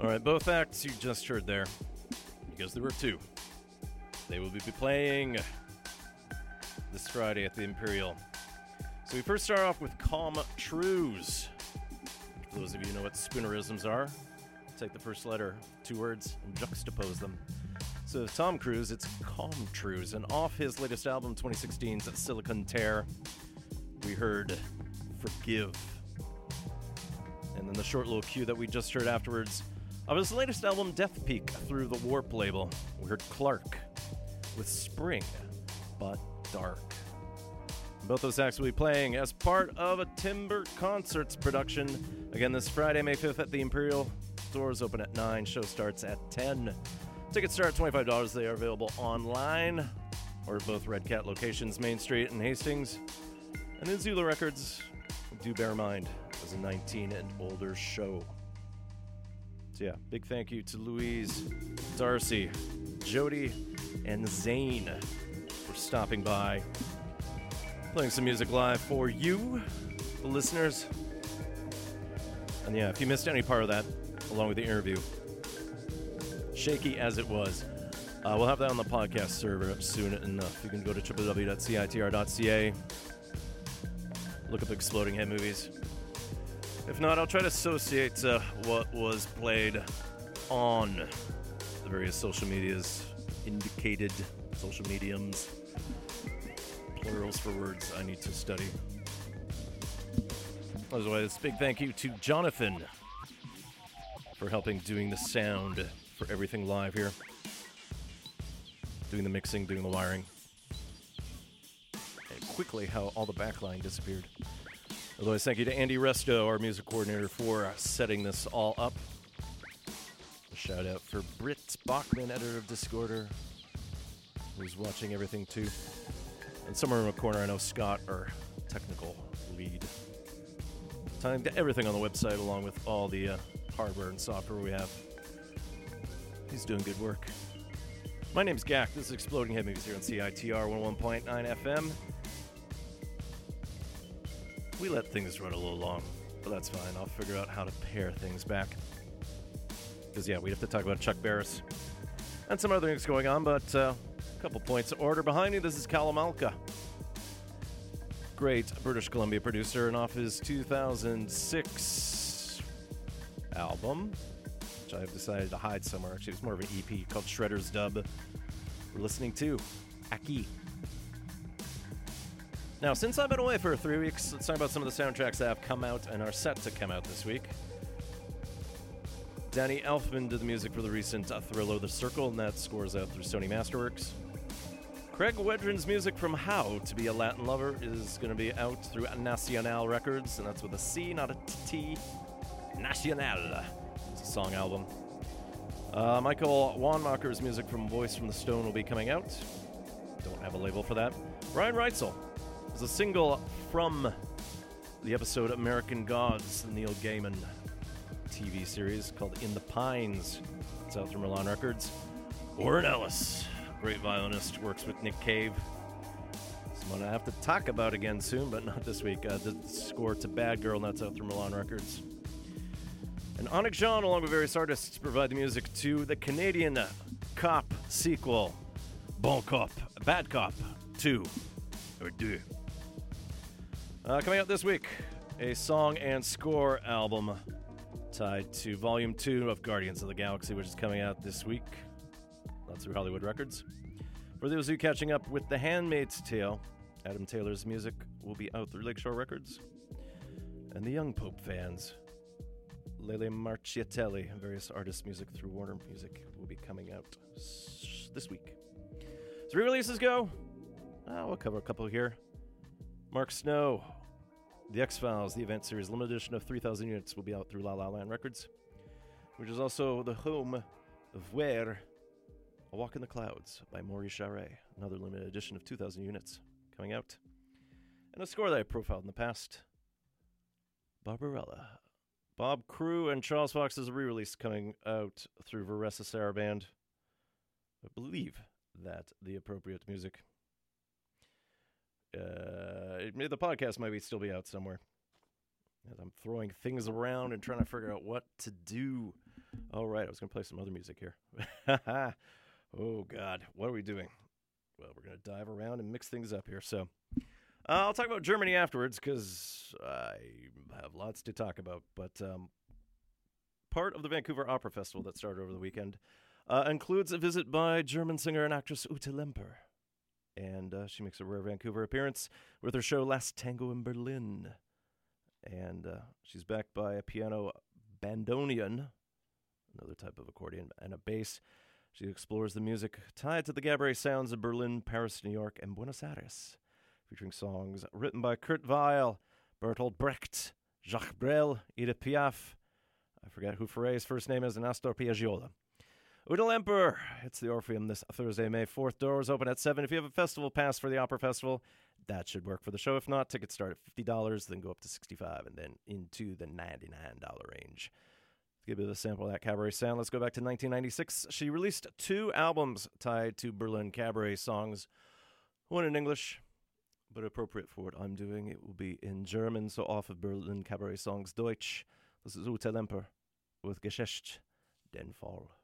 All right, both acts you just heard there, because there were two. They will be playing this Friday at the Imperial. So we first start off with Com Truise. For those of you who know what spoonerisms are, take the first letter, two words, and juxtapose them. So Tom Cruise, it's Com Truise, and off his latest album, 2016's Silicon Tare, we heard Forgive. And then the short little cue that we just heard afterwards of his latest album, Death Peak, through the Warp label, we heard Clark with Spring, but Dark. Both those acts will be playing as part of a Timbre Concerts production. Again, this Friday, May 5th at the Imperial. Doors open at 9, show starts at 10. Tickets start at $25. They are available online or at both Red Cat locations, Main Street and Hastings. And in Zulu Records, do bear in mind, was a 19 and older show. So yeah, big thank you to Louise, Darcy, Jody, and Zane for stopping by, playing some music live for you, the listeners. And yeah, if you missed any part of that, along with the interview, shaky as it was, uh, we'll have that on the podcast server soon enough. You can go to www.citr.ca, look up Exploding Head Movies. If not, I'll try to associate uh, what was played on the various social medias, indicated social mediums, plurals for words I need to study. Otherwise, big thank you to Jonathan for helping doing the sound for everything live here, doing the mixing, doing the wiring, and quickly how all the backline disappeared. Otherwise, thank you to Andy Resto, our music coordinator, for setting this all up. A shout out for Britt Bachman, editor of Discorder, who's watching everything too. And somewhere in the corner, I know Scott, our technical lead. Time to everything on the website, along with all the uh, hardware and software we have. He's doing good work. My name's Gak. This is Exploding Head Movies here on CITR 101.9 FM. We let things run a little long, but that's fine. I'll figure out how to pare things back. Because, yeah, we have to talk about Chuck Barris and some other things going on, but uh, a couple points of order. Behind me, this is Calamalka. Great British Columbia producer, and off his 2006 album, which I've decided to hide somewhere. Actually, it's more of an EP called Shredder's Dub. We're listening to Ackee. Now, since I've been away for three weeks, let's talk about some of the soundtracks that have come out and are set to come out this week. Danny Elfman did the music for the recent thriller The Circle, and that scores out through Sony Masterworks. Craig Wedren's music from How to Be a Latin Lover is going to be out through Nacional Records, and that's with a C, not a T. Nacional. It's a song album. Uh, Michael Wandmacher's music from Voice from the Stone will be coming out. Don't have a label for that. Ryan Reitzell a single from the episode American Gods, the Neil Gaiman TV series called In the Pines. It's out through Milan Records. Warren Ellis, great violinist, works with Nick Cave. Someone I have to talk about again soon, but not this week. Uh, the score to Bad Girl, that's out through Milan Records. And Onyx Jean, along with various artists, provide the music to the Canadian Cop sequel, Bon Cop, Bad Cop 2, or 2. Uh, coming out this week, a song and score album tied to Volume 2 of Guardians of the Galaxy, which is coming out this week. That's through Hollywood Records. For those of you catching up with The Handmaid's Tale, Adam Taylor's music will be out through Lakeshore Records. And the Young Pope fans, Lele Marchitelli and various artists' music through Warner Music will be coming out this week. As re-releases go, uh, we'll cover a couple here. Mark Snow, The X Files, the event series, limited edition of 3,000 units, will be out through La La Land Records, which is also the home of Where A Walk in the Clouds by Maurice Jarre, another limited edition of 2,000 units coming out. And a score that I profiled in the past Barbarella. Bob Crewe and Charles Fox's re release coming out through Varèse Sarabande. I believe that the appropriate music. Uh, the podcast might be still be out somewhere. As I'm throwing things around and trying to figure out what to do All right, I was going to play some other music here. oh, God. What are we doing? Well, we're going to dive around and mix things up here. So uh, I'll talk about Germany afterwards because I have lots to talk about. But um, part of the Vancouver Opera Festival that started over the weekend uh, includes a visit by German singer and actress Ute Lemper. And uh, she makes a rare Vancouver appearance with her show Last Tango in Berlin. And uh, she's backed by a piano bandoneon, another type of accordion, and a bass. She explores the music tied to the cabaret sounds of Berlin, Paris, New York, and Buenos Aires, featuring songs written by Kurt Weill, Bertolt Brecht, Jacques Brel, Edith Piaf. I forget who Ferre's first name is, and Astor Piazzolla. Ute Lemper. It's the Orpheum this Thursday, May 4th. Doors open at 7. If you have a festival pass for the Opera Festival, that should work for the show. If not, tickets start at $50, then go up to 65 and then into the $99 range. To give you a sample of that cabaret sound, let's go back to 1996. She released two albums tied to Berlin cabaret songs, one in English, but appropriate for what I'm doing. It will be in German, so off of Berlin cabaret songs Deutsch. This is Ute Lemper with Gesetzt den Fall.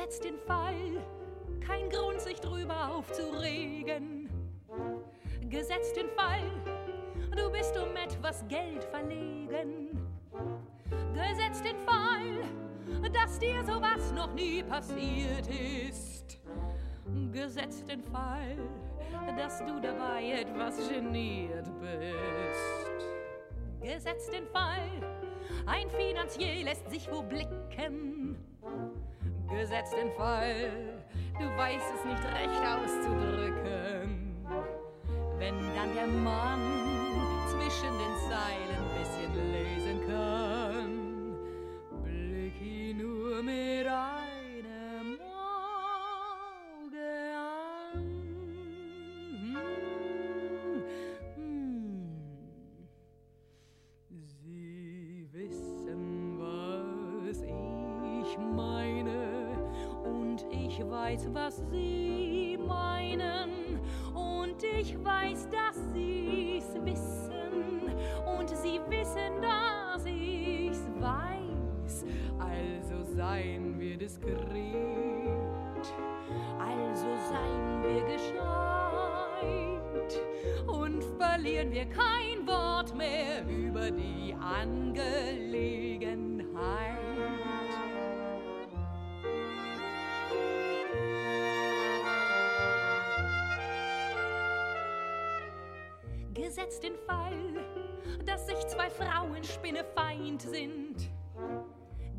Gesetzt den Fall, kein Grund sich drüber aufzuregen. Gesetzt den Fall, du bist um etwas Geld verlegen. Gesetzt den Fall, dass dir sowas noch nie passiert ist. Gesetzt den Fall, dass du dabei etwas geniert bist. Gesetzt den Fall, ein Finanzier lässt sich wo blicken. Gesetzt den Fall, du weißt es nicht recht auszudrücken. Wenn dann der Mann zwischen den Zeilen weiß, was Sie meinen, und ich weiß, dass Sie's wissen, und Sie wissen, dass ich's weiß. Also seien wir diskret, also seien wir gescheit. Und verlieren wir kein Gesetzt den Fall, dass sich zwei Frauen spinnefeind sind.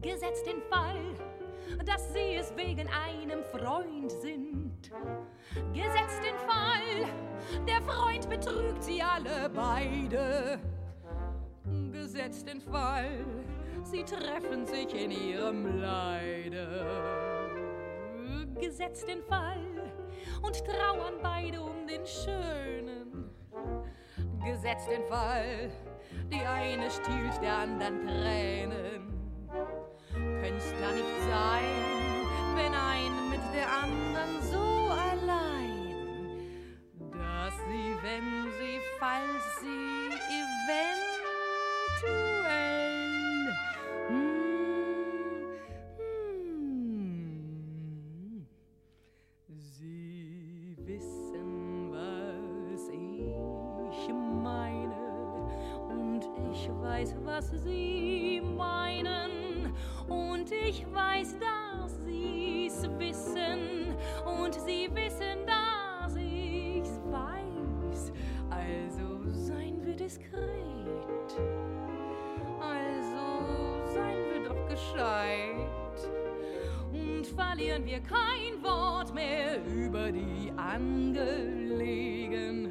Gesetzt den Fall, dass sie es wegen einem Freund sind. Gesetzt den Fall, der Freund betrügt sie alle beide. Gesetzt den Fall, sie treffen sich in ihrem Leide. Gesetzt den Fall und trauern beide um den Schönen. Gesetzt den Fall, die eine stiehlt der anderen Tränen. Könnt's da nicht sein, wenn ein mit der anderen so allein, dass sie, wenn sie, falls sie weiß, was Sie meinen, und ich weiß, dass Sie's wissen, und Sie wissen, dass ich's weiß. Also seien wir diskret, also seien wir doch gescheit und verlieren wir kein Wort mehr über die Angelegenheit.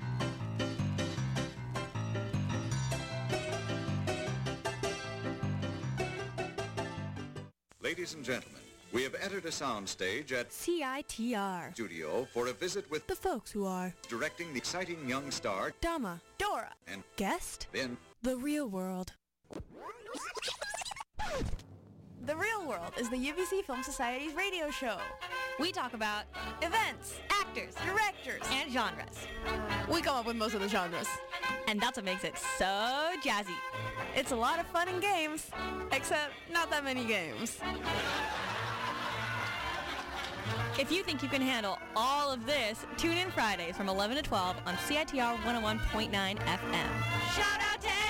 Ladies and gentlemen, we have entered a soundstage at CITR. studio for a visit with The folks who are directing the exciting young star Dama, Dora, and Guest, Ben. The Real World. The Real World is the UBC Film Society's radio show. We talk about events, actors, directors, and genres. We come up with most of the genres. And that's what makes it so jazzy. It's a lot of fun and games, except not that many games. If you think you can handle all of this, tune in Fridays from 11 to 12 on CITR 101.9 FM. Shout out to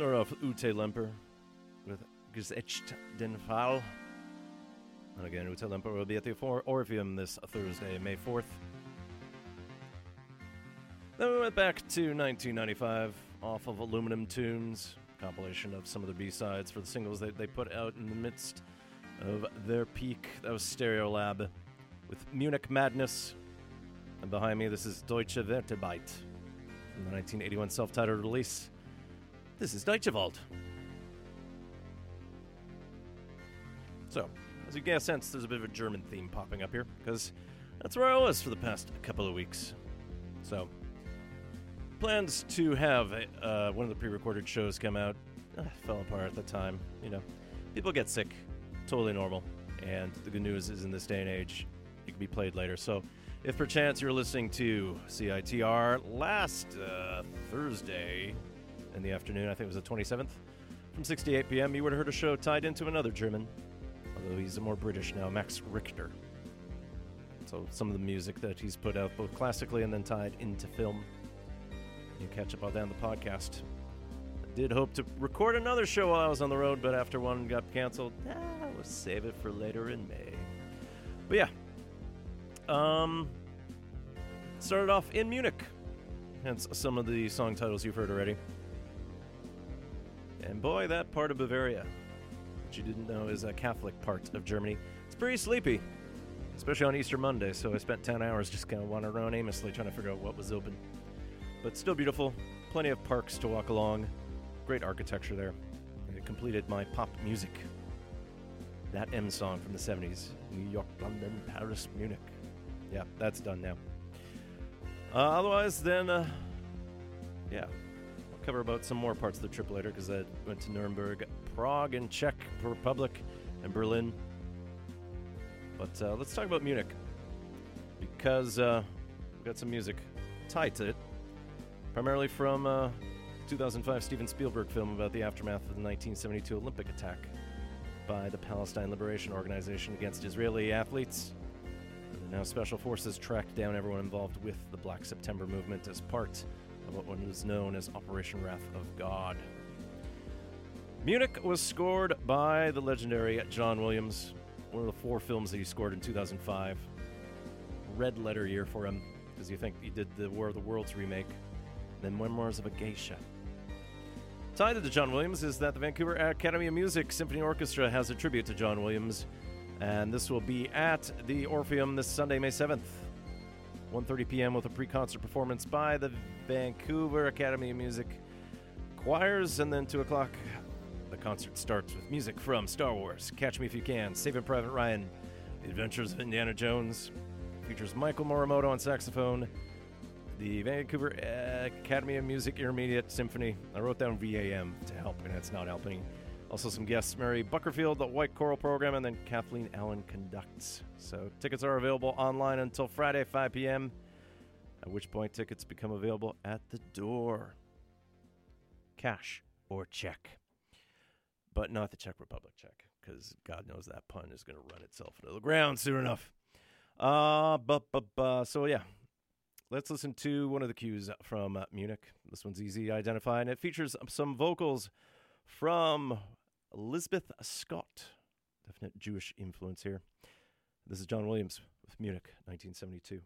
Start off Ute Lemper with Gesetzt den Fall. And again, Ute Lemper will be at the Or- Orpheum this Thursday, May 4th. Then we went back to 1995 off of Aluminum Tunes, compilation of some of the B-sides for the singles they, they put out in the midst of their peak. That was Stereolab with Munich Madness. And behind me, this is Deutsche Vertebite from the 1981 self-titled release. This is Deutsche Wald. So, as you a sense, there's a bit of a German theme popping up here, because that's where I was for the past couple of weeks. So, plans to have uh, one of the pre-recorded shows come out uh, fell apart at the time. You know, people get sick, totally normal. And the good news is, in this day and age, it can be played later. So, if perchance you're listening to CITR last uh, Thursday in the afternoon, I think it was the 27th, from 6 to 8 p.m., you would have heard a show tied into another German, although he's more British now, Max Richter. So, some of the music that he's put out, both classically and then tied into film. You catch up on that on the podcast. I did hope to record another show while I was on the road, but after one got canceled, ah, we'll save it for later in May. But yeah, um, started off in Munich, hence some of the song titles you've heard already. And boy, that part of Bavaria, which you didn't know is a Catholic part of Germany, it's pretty sleepy, especially on Easter Monday. So I spent 10 hours just kind of wandering around aimlessly trying to figure out what was open. But still beautiful, plenty of parks to walk along, great architecture there. And it completed my pop music. That M song from the 70s New York, London, Paris, Munich. Yeah, that's done now. Uh, otherwise, then, uh, yeah, cover about some more parts of the trip later because I went to Nuremberg, Prague, and Czech Republic, and Berlin. But uh, let's talk about Munich because uh, we've got some music tied to it, primarily from uh, 2005 Steven Spielberg film about the aftermath of the 1972 Olympic attack by the Palestine Liberation Organization against Israeli athletes. Now special forces tracked down everyone involved with the Black September movement as part what was known as Operation Wrath of God. Munich was scored by the legendary John Williams, one of the four films that he scored in 2005. Red letter year for him, because you think he did the War of the Worlds remake, then Memoirs of a Geisha. Tied to John Williams is that the Vancouver Academy of Music Symphony Orchestra has a tribute to John Williams, and this will be at the Orpheum this Sunday, May 7th. 1.30 p.m. with a pre-concert performance by the Vancouver Academy of Music choirs, and then 2 o'clock the concert starts with music from Star Wars, Catch Me If You Can, Saving Private Ryan, The Adventures of Indiana Jones, features Michael Morimoto on saxophone, the Vancouver Academy of Music Intermediate Symphony. I wrote down VAM to help, and it's not helping. Also, some guests Mary Buckerfield, the White Coral Program, and then Kathleen Allen conducts. So, tickets are available online until Friday, 5 p.m., at which point tickets become available at the door. Cash or check. But not the Czech Republic check, because God knows that pun is going to run itself into the ground soon enough. Uh, but, but, but, so yeah, let's listen to one of the cues from Munich. This one's easy to identify, and it features some vocals from Elizabeth Scott. Definite Jewish influence here. This is John Williams with Munich, 1972.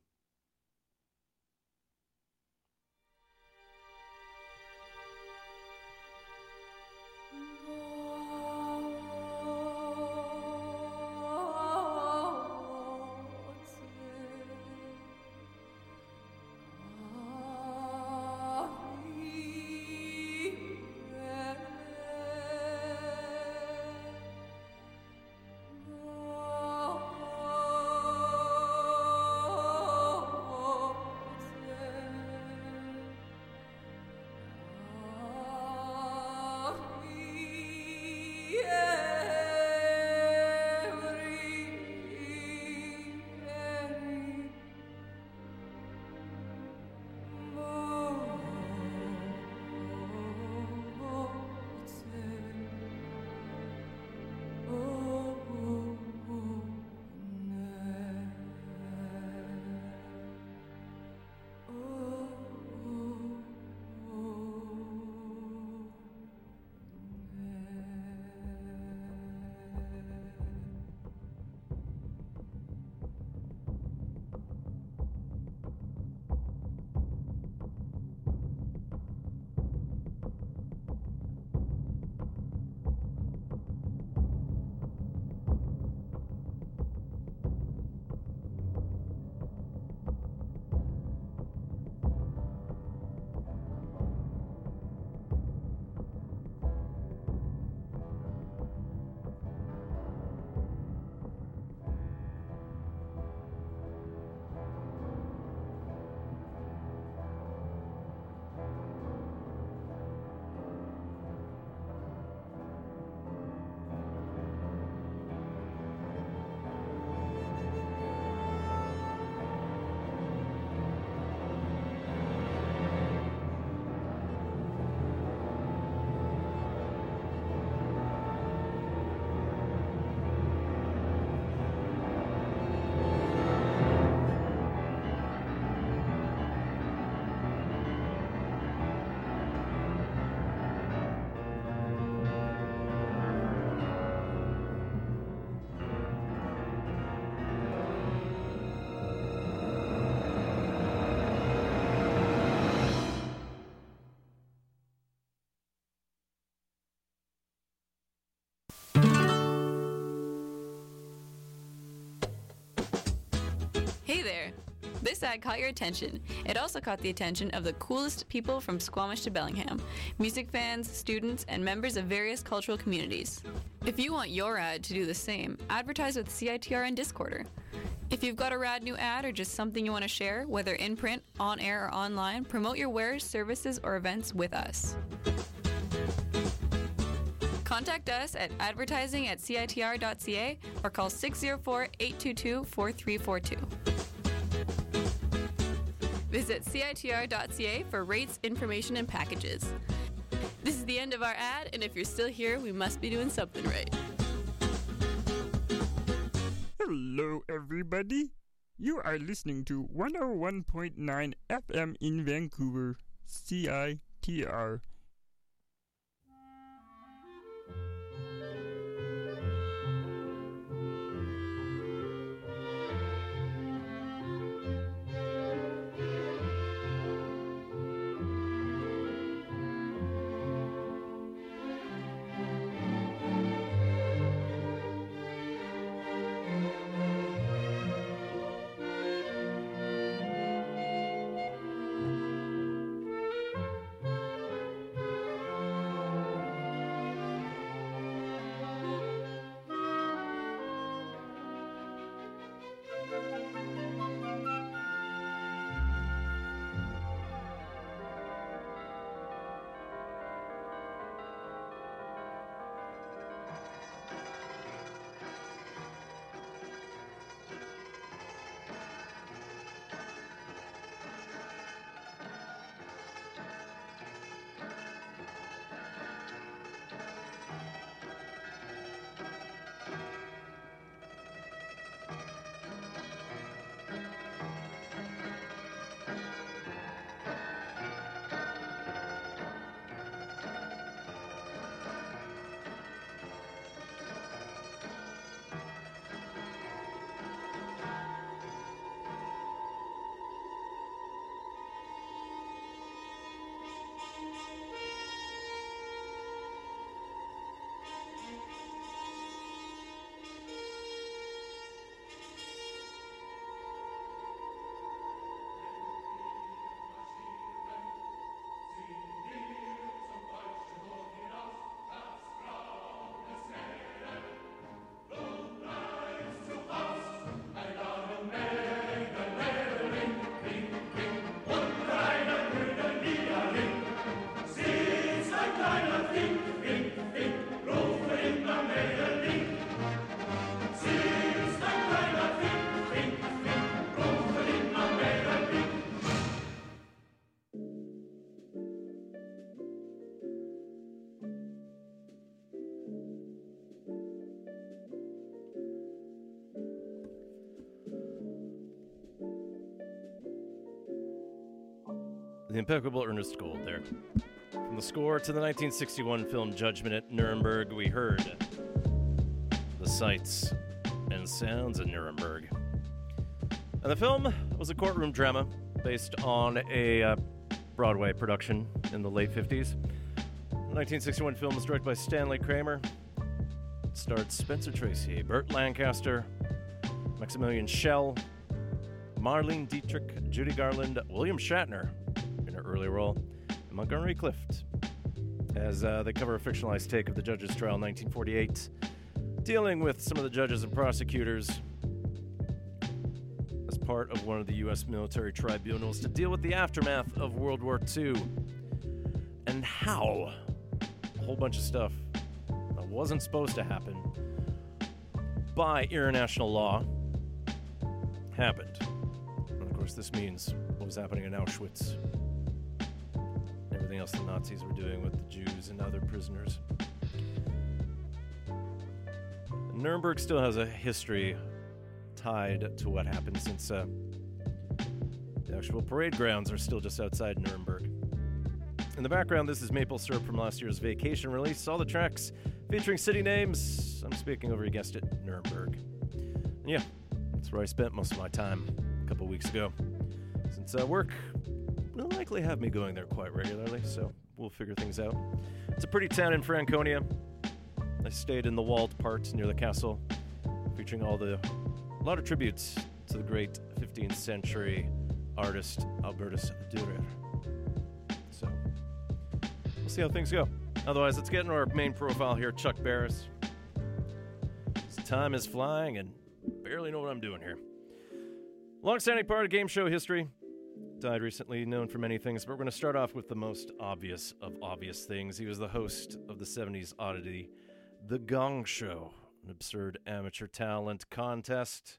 Hey there! This ad caught your attention. It also caught the attention of the coolest people from Squamish to Bellingham music fans, students, and members of various cultural communities. If you want your ad to do the same, advertise with CITR and Discorder. If you've got a rad new ad or just something you want to share, whether in print, on air, or online, promote your wares, services, or events with us. Contact us at advertising at CITR.ca or call 604 822 4342. Visit CITR.ca for rates, information, and packages. This is the end of our ad, and if you're still here, we must be doing something right. Hello, everybody. You are listening to 101.9 FM in Vancouver, CITR. The impeccable Ernest Gold there. From the score to the 1961 film Judgment at Nuremberg, we heard the sights and sounds of Nuremberg. And the film was a courtroom drama based on a uh, Broadway production in the late 50s. The 1961 film was directed by Stanley Kramer. It starred Spencer Tracy, Burt Lancaster, Maximilian Schell, Marlene Dietrich, Judy Garland, William Shatner in early role, and Montgomery Clift as uh, they cover a fictionalized take of the judge's trial in 1948, dealing with some of the judges and prosecutors as part of one of the U.S. military tribunals to deal with the aftermath of World War II and how a whole bunch of stuff that wasn't supposed to happen by international law happened. And of course, this means what was happening in Auschwitz, else the Nazis were doing with the Jews and other prisoners. Nuremberg still has a history tied to what happened since uh, the actual parade grounds are still just outside Nuremberg. In the background, this is Maple Syrup from last year's vacation release. All the tracks featuring city names. I'm speaking over, you guessed it, Nuremberg. And yeah, that's where I spent most of my time a couple weeks ago. Since uh, work will likely have me going there quite regularly, so we'll figure things out. It's a pretty town in Franconia. I stayed in the walled part near the castle, featuring all the a lot of tributes to the great 15th century artist Albertus Dürer. So we'll see how things go. Otherwise, let's get into our main profile here, Chuck Barris. Time is flying and barely know what I'm doing here. Long-standing part of game show history. Died recently, known for many things, but we're going to start off with the most obvious of obvious things. He was the host of the 70s oddity, The Gong Show, an absurd amateur talent contest.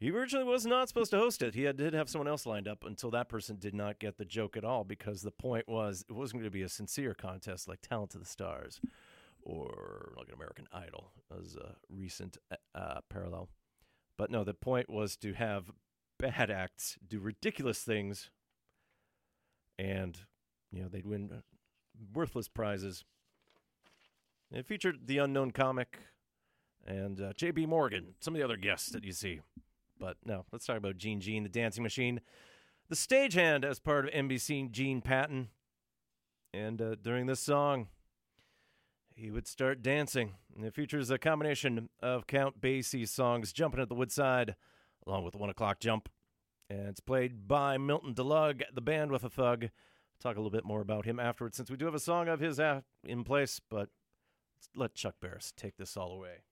He originally was not supposed to host it. He had, did have someone else lined up until that person did not get the joke at all because the point was it wasn't going to be a sincere contest like Talent to the Stars or like an American Idol as a recent uh, parallel. But no, the point was to have bad acts do ridiculous things and, you know, they'd win uh, worthless prizes. It featured the unknown comic and uh, Jaye P. Morgan, some of the other guests that you see. But no, let's talk about Gene Gene, the dancing machine, the stagehand as part of NBC, Gene Patton. And uh, during this song, he would start dancing. And it features a combination of Count Basie's songs, Jumping at the Woodside, along with One O'Clock Jump. And it's played by Milton DeLugg, the band with a thug. Talk a little bit more about him afterwards, since we do have a song of his uh, in place, but let Chuck Barris take this all away.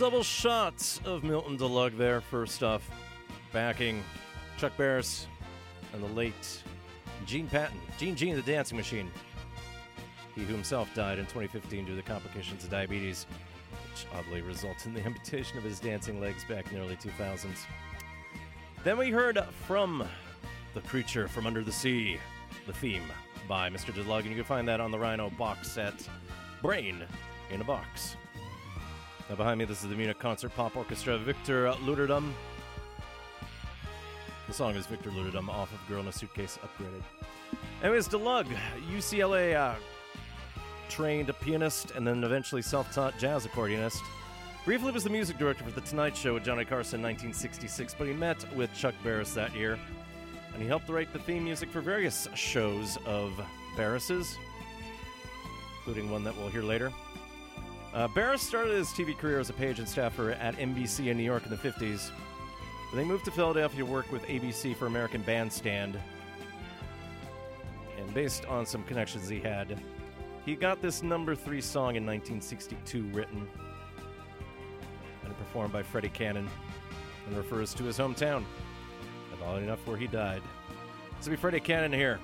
Double shots of Milton DeLugg there. First off, backing Chuck Barris and the late Gene Patton, Gene Gene the Dancing Machine. He who himself died in 2015 due to the complications of diabetes, which oddly resulted in the amputation of his dancing legs back in the early 2000s. Then we heard from The Creature from Under the Sea, the theme by Mr. DeLugg, and you can find that on the Rhino box set, Brain in a Box. Now behind me, this is the Munich Concert Pop Orchestra, Victor Luderdum. The song is Victor Luderdum off of Girl in a Suitcase Upgraded. Anyways, DeLugg, UCLA uh, trained pianist and then eventually self taught jazz accordionist. Briefly was the music director for The Tonight Show with Johnny Carson in 1966, but he met with Chuck Barris that year, and he helped write the theme music for various shows of Barris's, including one that we'll hear later. Uh, Barris started his TV career as a page and staffer at NBC in New York in the 50s. Then he moved to Philadelphia to work with ABC for American Bandstand. And based on some connections he had, he got this number three song in 1962 written and performed by Freddie Cannon and refers to his hometown, and oddly enough, where he died. Will be Freddie Cannon here,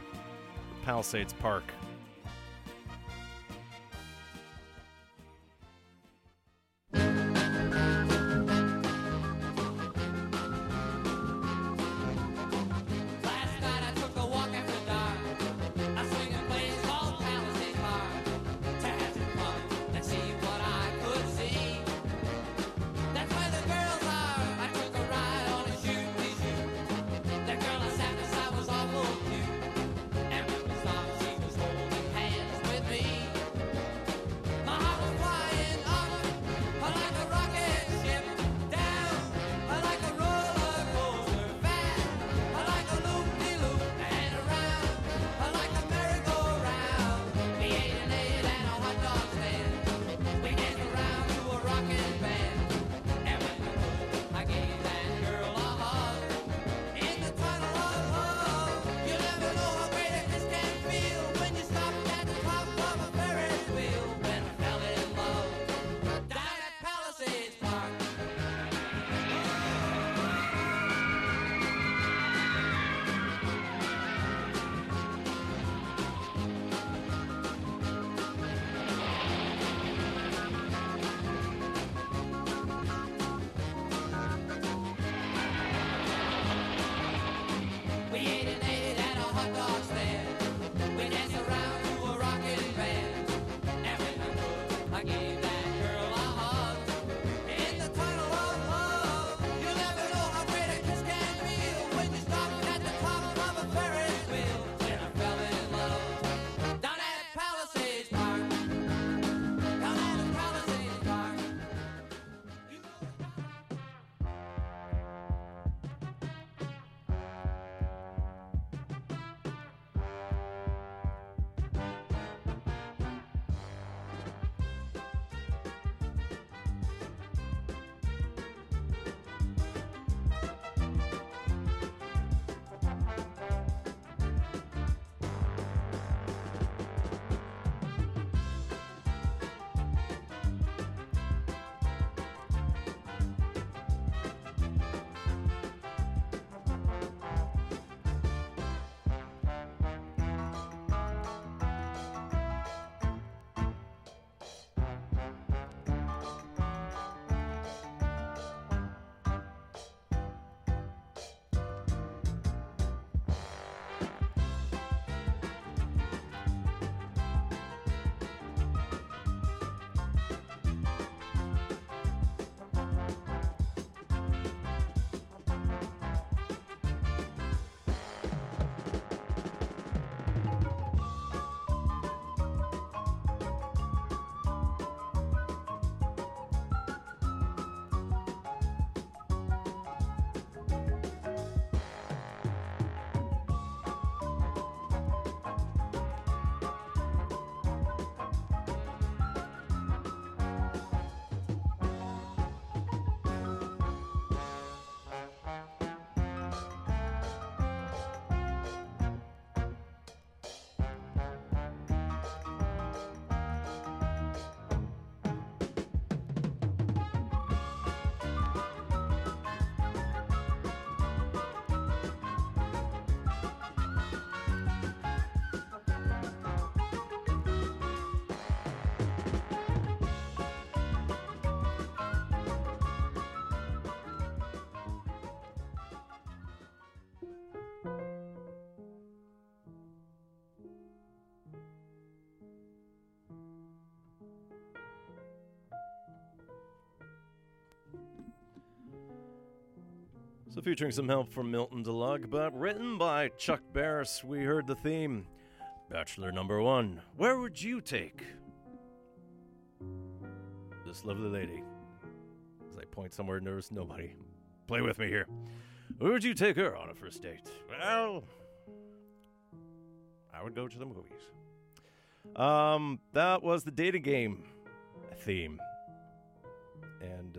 Palisades Park. So, featuring some help from Milton DeLugg, but written by Chuck Barris, we heard the theme Bachelor number one. Where would you take this lovely lady? As I point somewhere, there's nobody. Play with me here. Where would you take her on a first date? Well, I would go to the movies. Um, that was the dating game theme.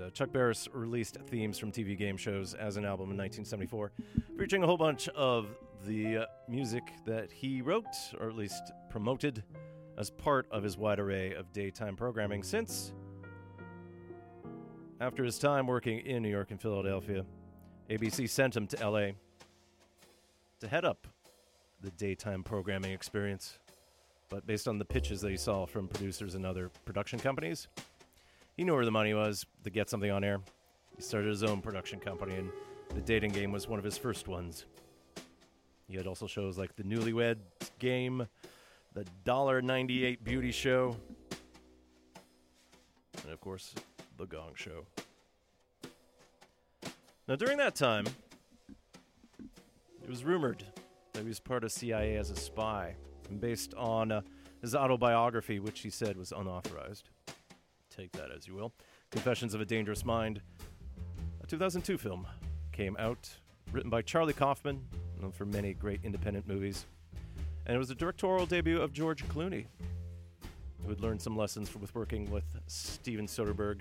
Uh, Chuck Barris released themes from TV game shows as an album in 1974, featuring a whole bunch of the uh, music that he wrote, or at least promoted, as part of his wide array of daytime programming since, after his time working in New York and Philadelphia, ABC sent him to LA to head up the daytime programming experience. But based on the pitches that he saw from producers and other production companies, he knew where the money was to get something on air. He started his own production company, and the dating game was one of his first ones. He had also shows like the Newlywed Game, the Dollar Ninety Eight Beauty Show, and of course, the Gong Show. Now, during that time, it was rumored that he was part of CIA as a spy, and based on uh, his autobiography, which he said was unauthorized. Take that as you will. Confessions of a Dangerous Mind, a 2002 film, came out, written by Charlie Kaufman, known for many great independent movies, and it was the directorial debut of George Clooney, who had learned some lessons from, with working with Steven Soderbergh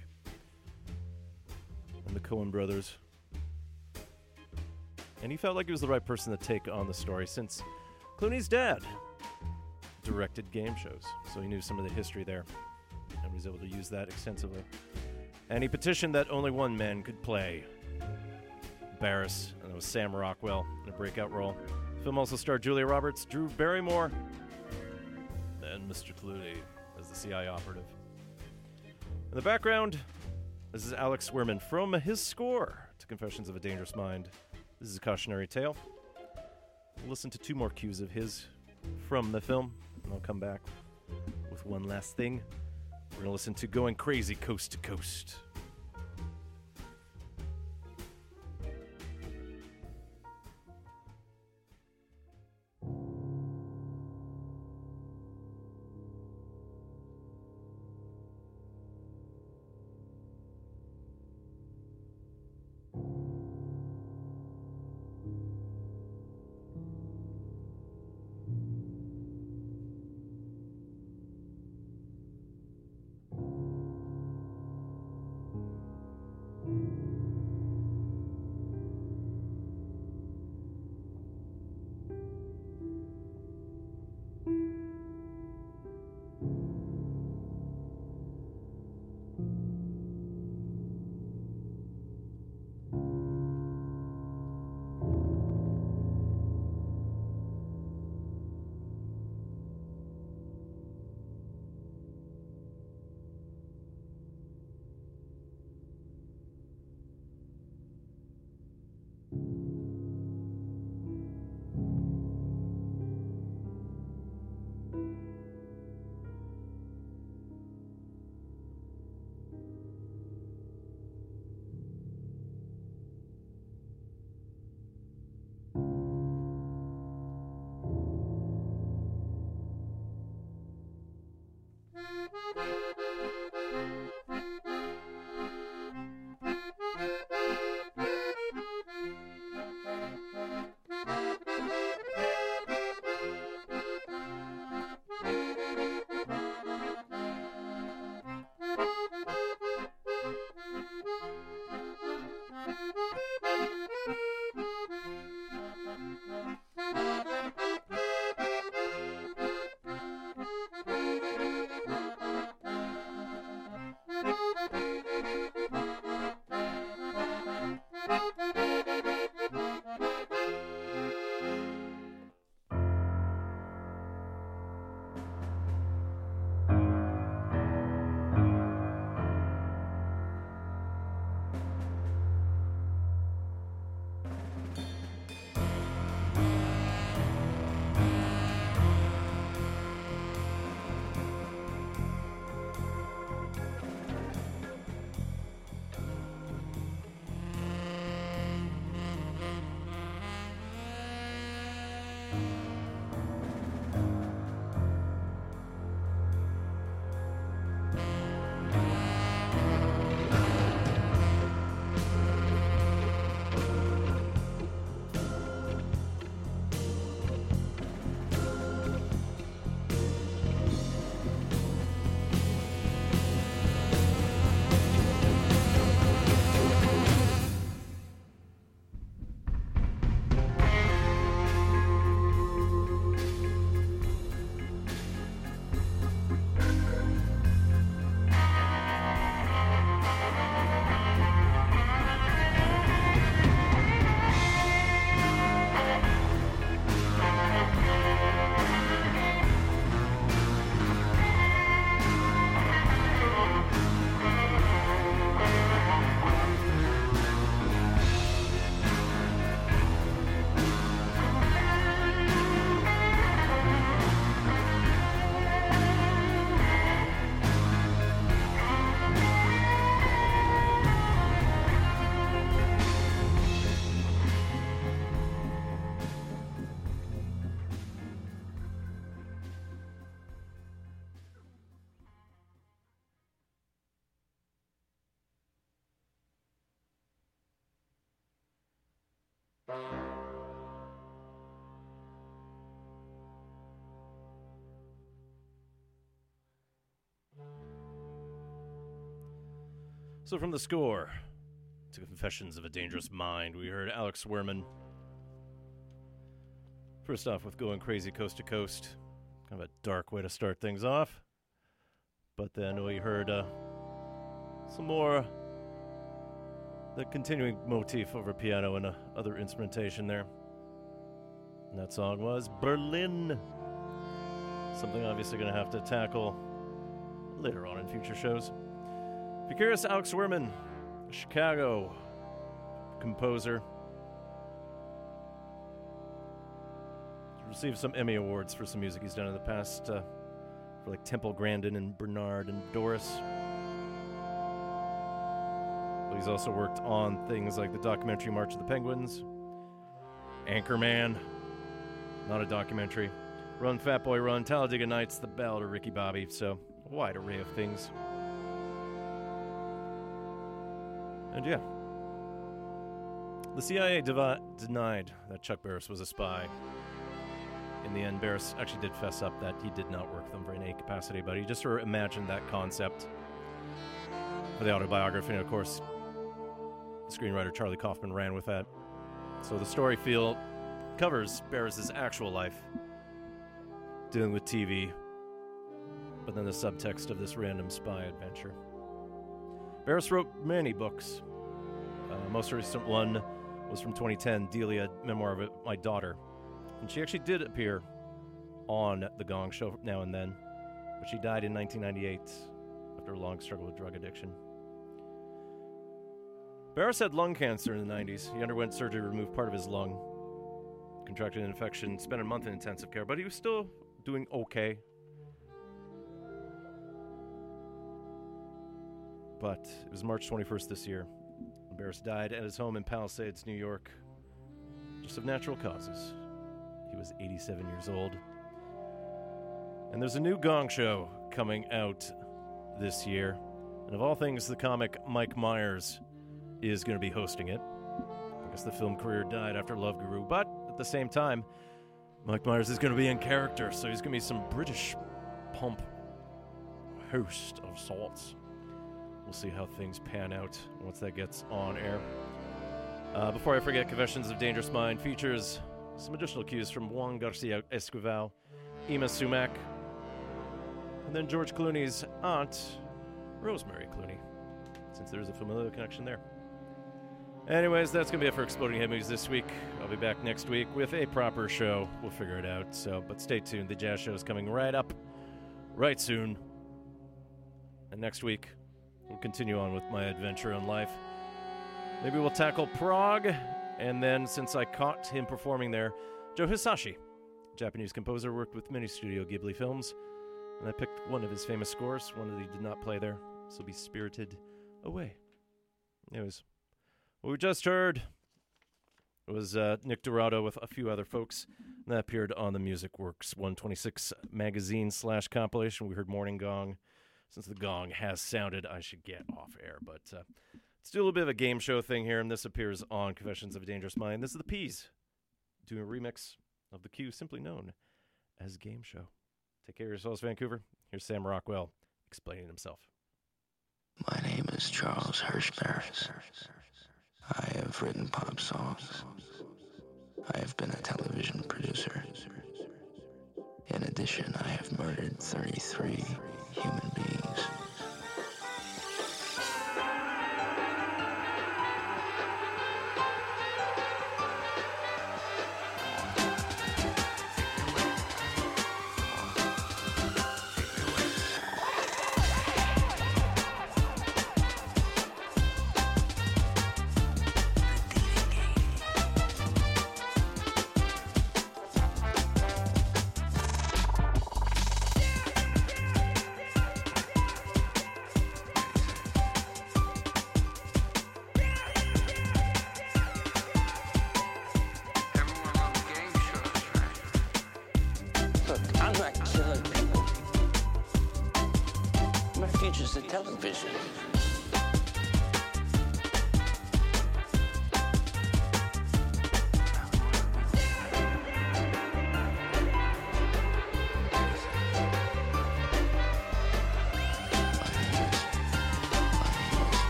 and the Coen brothers. And he felt like he was the right person to take on the story since Clooney's dad directed game shows, so he knew some of the history there was able to use that extensively. And he petitioned that only one man could play Barris, and it was Sam Rockwell in a breakout role. The film also starred Julia Roberts, Drew Barrymore, and Mr. Clooney as the CI operative. In the background, this is Alex Wurman from his score to Confessions of a Dangerous Mind. This is a cautionary tale. We'll listen to two more cues of his from the film, and I'll come back with one last thing. We're going to listen to Going Crazy Coast to Coast. So, from the score to Confessions of a Dangerous Mind, we heard Alex Wurman. First off, with Going Crazy Coast to Coast. Kind of a dark way to start things off. But then we heard uh, some more. The continuing motif over piano and uh, other instrumentation there. And that song was Berlin. Something obviously going to have to tackle later on in future shows. If you're curious, Alex Wurman, Chicago composer, received some Emmy awards for some music he's done in the past, uh, for like Temple Grandin and Bernard and Doris. But he's also worked on things like the documentary March of the Penguins, Anchorman, not a documentary, Run Fat Boy Run, Talladega Nights, The Ballad of Ricky Bobby. So a wide array of things. Oh, and yeah, the CIA denied that Chuck Barris was a spy. In the end, Barris actually did fess up that he did not work them for any capacity, but he just sort of imagined that concept for the autobiography. And of course, screenwriter Charlie Kaufman ran with that. So the story feel covers Barris's actual life, dealing with TV, but then the subtext of this random spy adventure. Barris wrote many books. Uh, most recent one was from 2010, Delia, memoir of my daughter. And she actually did appear on The Gong Show now and then, but she died in 1998 after a long struggle with drug addiction. Barris had lung cancer in the 90s. He underwent surgery to remove part of his lung, contracted an infection, spent a month in intensive care, but he was still doing okay. But it was March 21st this year. Barris died at his home in Palisades, New York, just of natural causes. He was 87 years old. And there's a new Gong Show coming out this year. And of all things, the comic Mike Myers is going to be hosting it. I guess the film career died after Love Guru, but at the same time, Mike Myers is going to be in character, so he's going to be some British pump host of sorts. We'll see how things pan out once that gets on air. Uh, before I forget, Confessions of Dangerous Mind features some additional cues from Juan Garcia Esquivel, Yma Sumac, and then George Clooney's aunt, Rosemary Clooney, since there's a familiar connection there. Anyways, that's going to be it for Exploding Head Movies this week. I'll be back next week with a proper show. We'll figure it out. So, but stay tuned. The jazz show is coming right up, right soon. And next week, we'll continue on with my adventure in life. Maybe we'll tackle Prague, and then since I caught him performing there, Joe Hisaishi, Japanese composer, worked with many Studio Ghibli films, and I picked one of his famous scores, one that he did not play there. This will be Spirited Away. Anyways, what we just heard was uh, Nick Dorado with a few other folks that appeared on the Music Works 126 magazine slash compilation. We heard Morning Gong. Since the gong has sounded, I should get off air, but uh, let's do a little bit of a game show thing here, and this appears on Confessions of a Dangerous Mind. This is the Peas doing a remix of the cue simply known as Game Show. Take care of yourselves, Vancouver. Here's Sam Rockwell explaining himself. My name is Charles Hirsch Barris. I have written pop songs. I have been a television producer. In addition, I have murdered 33 human beings.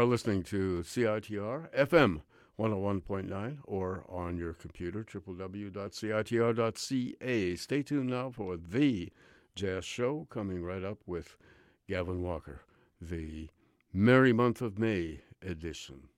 Are listening to CITR FM 101.9 or on your computer, www.citr.ca. Stay tuned now for the Jazz Show coming right up with Gavin Walker, the Merry Month of May edition.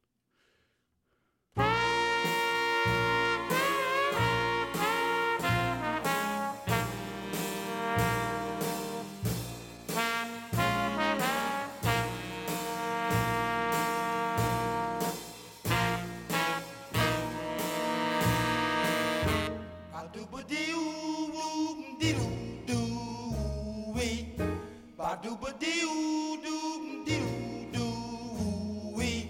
Ba-doo-ba-dee-oo-doo-wee